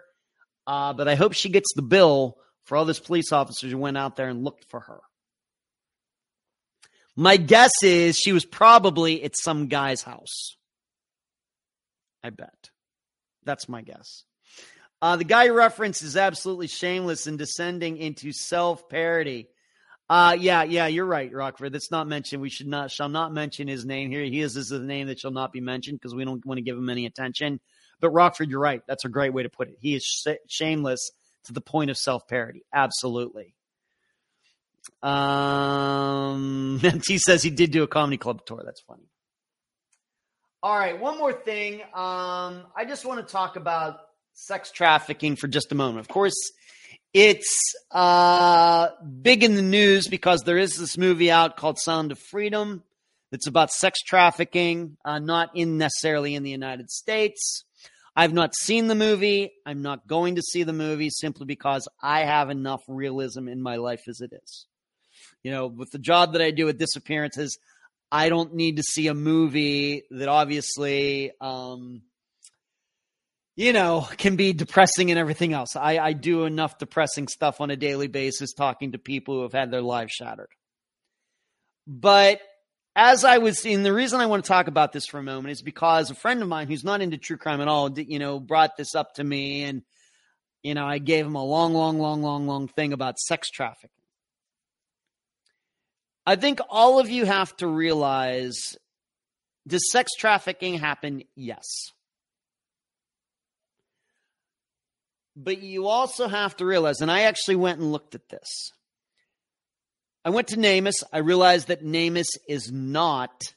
[SPEAKER 1] Uh, but I hope she gets the bill for all those police officers who went out there and looked for her. My guess is she was probably at some guy's house. I bet. That's my guess. Uh, the guy reference is absolutely shameless in descending into self parody. Uh, yeah, yeah, you're right, Rockford. That's not mentioned. We should not, shall not mention his name here. He is, this is the name that shall not be mentioned because we don't want to give him any attention. But Rockford, you're right. That's a great way to put it. He is sh- shameless to the point of self parody. Absolutely. Um, he says he did do a comedy club tour. That's funny. All right, one more thing. Um, I just want to talk about sex trafficking for just a moment. Of course, it's uh, big in the news because there is this movie out called Sound of Freedom that's about sex trafficking, uh, not in necessarily in the United States. I've not seen the movie. I'm not going to see the movie simply because I have enough realism in my life as it is. You know, with the job that I do with disappearances, I don't need to see a movie that obviously um, you know, can be depressing and everything else. I, I do enough depressing stuff on a daily basis talking to people who have had their lives shattered. But as I was seeing, the reason I want to talk about this for a moment is because a friend of mine who's not into true crime at all, you know, brought this up to me and, you know, I gave him a long, long, long, long, long thing about sex trafficking. I think all of you have to realize does sex trafficking happen? Yes. But you also have to realize, and I actually went and looked at this. I went to NamUs. I realized that NamUs is not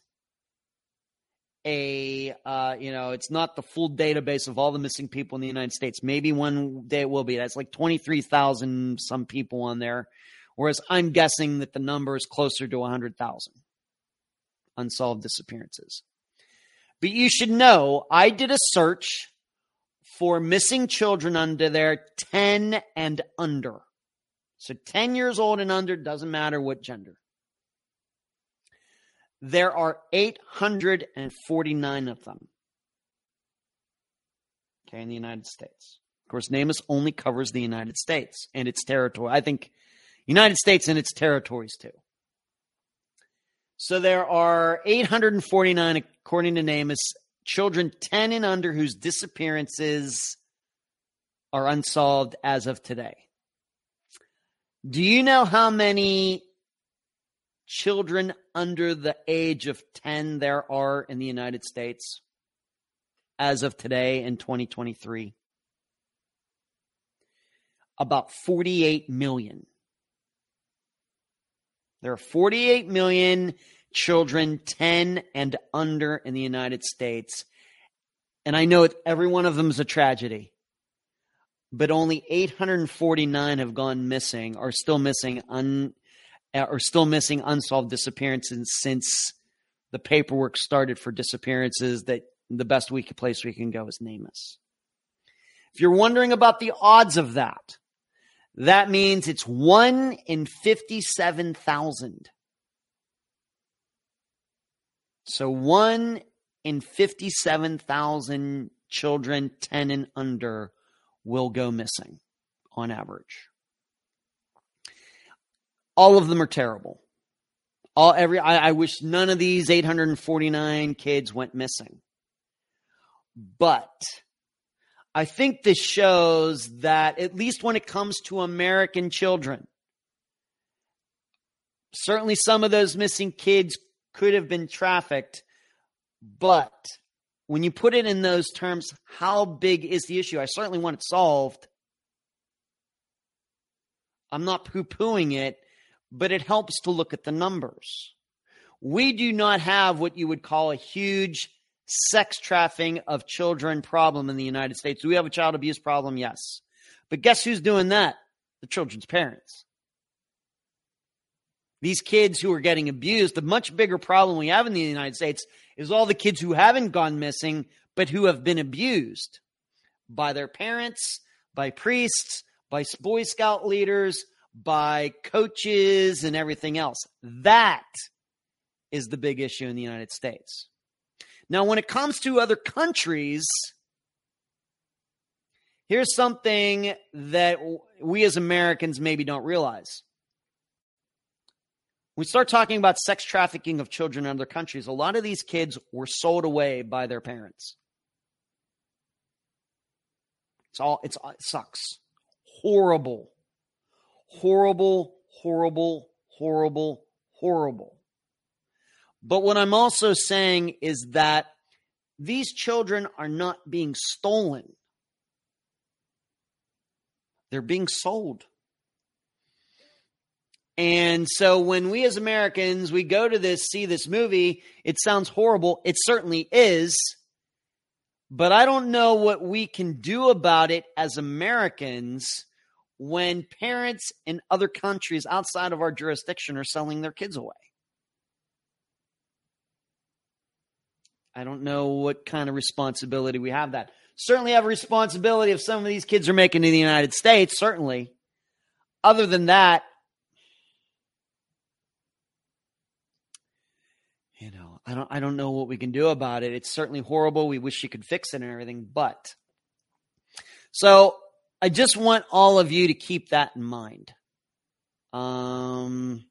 [SPEAKER 1] a, uh, you know, it's not the full database of all the missing people in the United States. Maybe one day it will be. That's like 23,000 some people on there. Whereas I'm guessing that the number is closer to 100,000 unsolved disappearances. But you should know I did a search for missing children under there 10 and under. So 10 years old and under, doesn't matter what gender. There are 849 of them. Okay, in the United States. Of course, NamUs only covers the United States and its territory. I think United States and its territories too. So there are 849, according to NamUs, children 10 and under whose disappearances are unsolved as of today. Do you know how many children under the age of 10 there are in the United States as of today in 2023? About 48 million. There are 48 million children 10 and under in the United States. And I know every one of them is a tragedy but only 849 have gone missing, are still missing, un, are still missing unsolved disappearances since the paperwork started for disappearances. That the best we place we can go is NamUs. If you're wondering about the odds of that, that means it's one in 57,000. So one in 57,000 children 10 and under will go missing on average. All of them are terrible. All every I, I wish none of these 849 kids went missing. But I think this shows that at least when it comes to American children, certainly some of those missing kids could have been trafficked, but when you put it in those terms, how big is the issue? I certainly want it solved. I'm not poo pooing it, but it helps to look at the numbers. We do not have what you would call a huge sex trafficking of children problem in the United States. Do we have a child abuse problem? Yes. But guess who's doing that? The children's parents. These kids who are getting abused, the much bigger problem we have in the United States is all the kids who haven't gone missing, but who have been abused by their parents, by priests, by Boy Scout leaders, by coaches, and everything else. That is the big issue in the United States. Now, when it comes to other countries, here's something that we as Americans maybe don't realize we start talking about sex trafficking of children in other countries, a lot of these kids were sold away by their parents. It's all it's it sucks. Horrible. Horrible, horrible, horrible, horrible. But what I'm also saying is that these children are not being stolen. They're being sold. And so when we as Americans, we go to this, see this movie, it sounds horrible. It certainly is. But I don't know what we can do about it as Americans when parents in other countries outside of our jurisdiction are selling their kids away. I don't know what kind of responsibility we have that. Certainly have a responsibility if some of these kids are making in the United States, certainly. Other than that, you know, I don't I don't know what we can do about it. It's certainly horrible. We wish you could fix it and everything, but so I just want all of you to keep that in mind. Um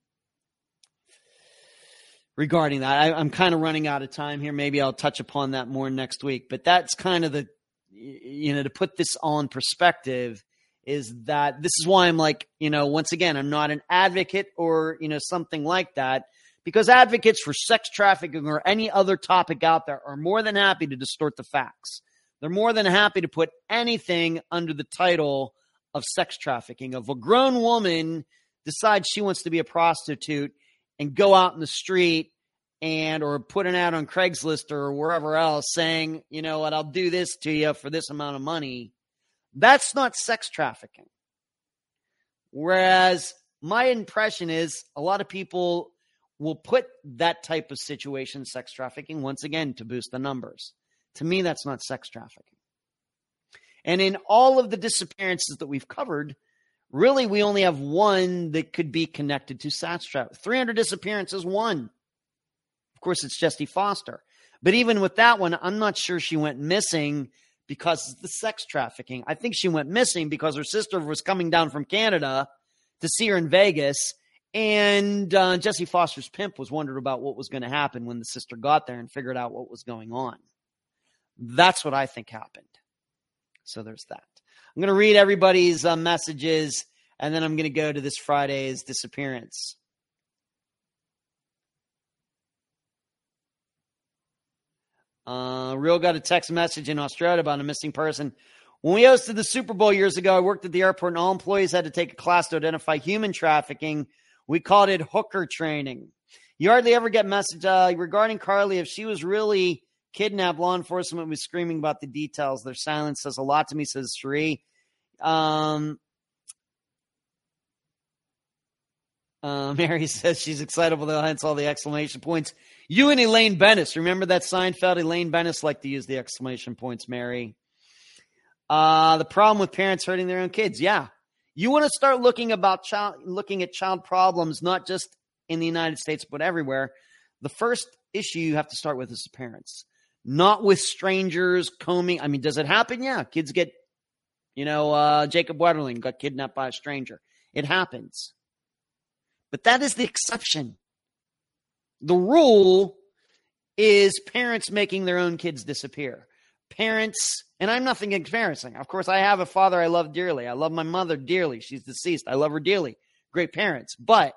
[SPEAKER 1] regarding that. I, am kind of running out of time here. Maybe I'll touch upon that more next week. But that's kind of the, you know, to put this on perspective is that this is why I'm like, you know, once again, I'm not an advocate or, you know, something like that because advocates for sex trafficking or any other topic out there are more than happy to distort the facts. They're more than happy to put anything under the title of sex trafficking. If a grown woman decides she wants to be a prostitute and go out in the street and or put an ad on Craigslist or wherever else saying, you know what, I'll do this to you for this amount of money, that's not sex trafficking. Whereas my impression is a lot of people will put that type of situation, sex trafficking, once again to boost the numbers. To me, that's not sex trafficking. And in all of the disappearances that we've covered, really we only have one that could be connected to trafficking. 300 disappearances, one. Of course, it's Jessie Foster. But even with that one, I'm not sure she went missing because of the sex trafficking. I think she went missing because her sister was coming down from Canada to see her in Vegas. And uh, Jessie Foster's pimp was wondering about what was going to happen when the sister got there and figured out what was going on. That's what I think happened. So there's that. I'm going to read everybody's uh, messages and then I'm going to go to this Friday's disappearance. Uh, Real got a text message in Australia about a missing person. When we hosted the Super Bowl years ago, I worked at the airport and all employees had to take a class to identify human trafficking. We called it hooker training. You hardly ever get message uh, regarding Carlee. If she was really kidnapped, law enforcement was screaming about the details. Their silence says a lot to me, says Sheree. Um, uh, Mary says she's excitable, though, hence all the exclamation points. You and Elaine Benes. Remember that Seinfeld? Elaine Benes liked to use the exclamation points, Mary. Uh, the problem with parents hurting their own kids. Yeah. You want to start looking about child looking at child problems, not just in the United States, but everywhere. The first issue you have to start with is the parents, not with strangers combing. I mean, does it happen? Yeah. Kids get, you know, uh, Jacob Wetterling got kidnapped by a stranger. It happens. But that is the exception. The rule is parents making their own kids disappear. Parents, and I'm nothing embarrassing. Of course, I have a father I love dearly. I love my mother dearly. She's deceased. I love her dearly. Great parents. But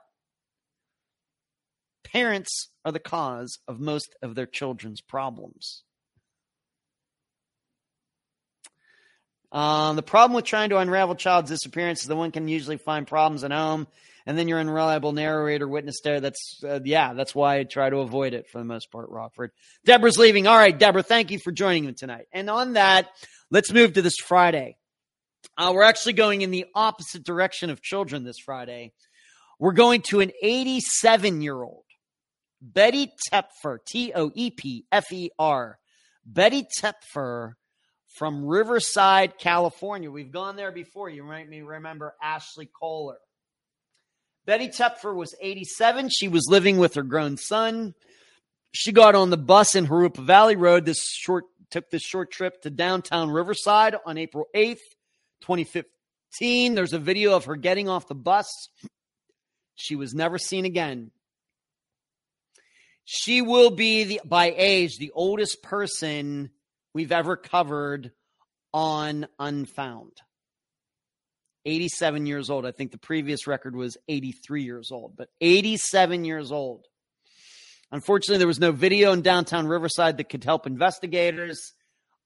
[SPEAKER 1] parents are the cause of most of their children's problems. Um, the problem with trying to unravel child's disappearance is that one can usually find problems at home and then you're unreliable narrator witness there. That's uh, yeah, that's why I try to avoid it for the most part. Rockford. Deborah's leaving. All right, Deborah, thank you for joining me tonight. And on that, let's move to this Friday. Uh, we're actually going in the opposite direction of children this Friday. We're going to an 87 year old Betty Toepfer, T O E P F E R. Betty Toepfer from Riverside, California. We've gone there before. You might remember Ashley Kohler. Betty Toepfer was 87. She was living with her grown son. She got on the bus in Jurupa Valley Road. This short took this short trip to downtown Riverside on April 8th, 2015. There's a video of her getting off the bus. She was never seen again. She will be the, by age the oldest person we've ever covered on Unfound. 87 years old. I think the previous record was 83 years old, but 87 years old. Unfortunately, there was no video in downtown Riverside that could help investigators.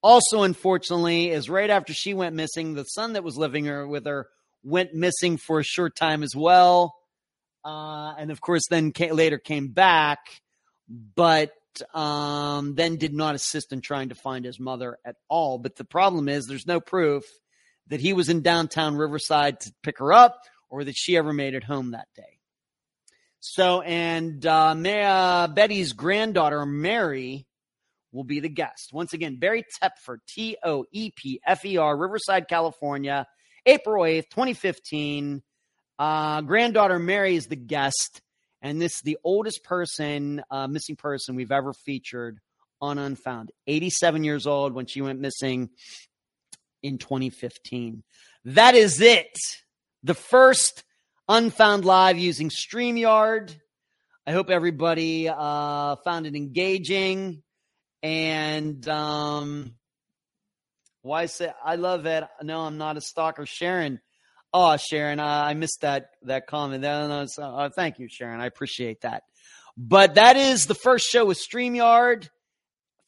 [SPEAKER 1] Also, unfortunately, is right after she went missing, the son that was living her with her went missing for a short time as well. Uh, and of course, then came, later came back, but um, then did not assist in trying to find his mother at all. But the problem is, there's no proof that he was in downtown Riverside to pick her up or that she ever made it home that day. So, and uh, uh, Betty's granddaughter, Mary, will be the guest. Once again, Betty Toepfer, T O E P F E R, Riverside, California, April 8th, 2015. Uh, granddaughter Mary is the guest, and this is the oldest person, uh, missing person we've ever featured on Unfound. 87 years old when she went missing in 2015. That is it. The first Unfound Live using StreamYard. I hope everybody uh, found it engaging. And um, why say I love it? No, I'm not a stalker. Sharon. Oh, Sharon, uh, I missed that that comment. Uh, uh, thank you, Sharon. I appreciate that. But that is the first show with StreamYard.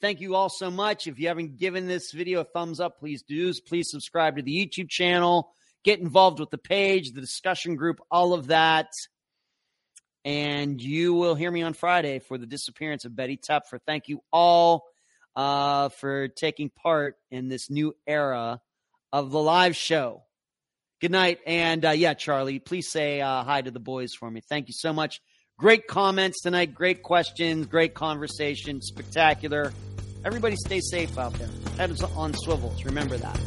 [SPEAKER 1] Thank you all so much. If you haven't given this video a thumbs up, please do. Please subscribe to the YouTube channel. Get involved with the page, the discussion group, all of that. And you will hear me on Friday for the disappearance of Betty Toepfer. Thank you all uh, for taking part in this new era of the live show. Good night. And uh, yeah, Charlie, please say uh, hi to the boys for me. Thank you so much. Great comments tonight. Great questions. Great conversation. Spectacular. Everybody stay safe out there. Heads on swivels. Remember that.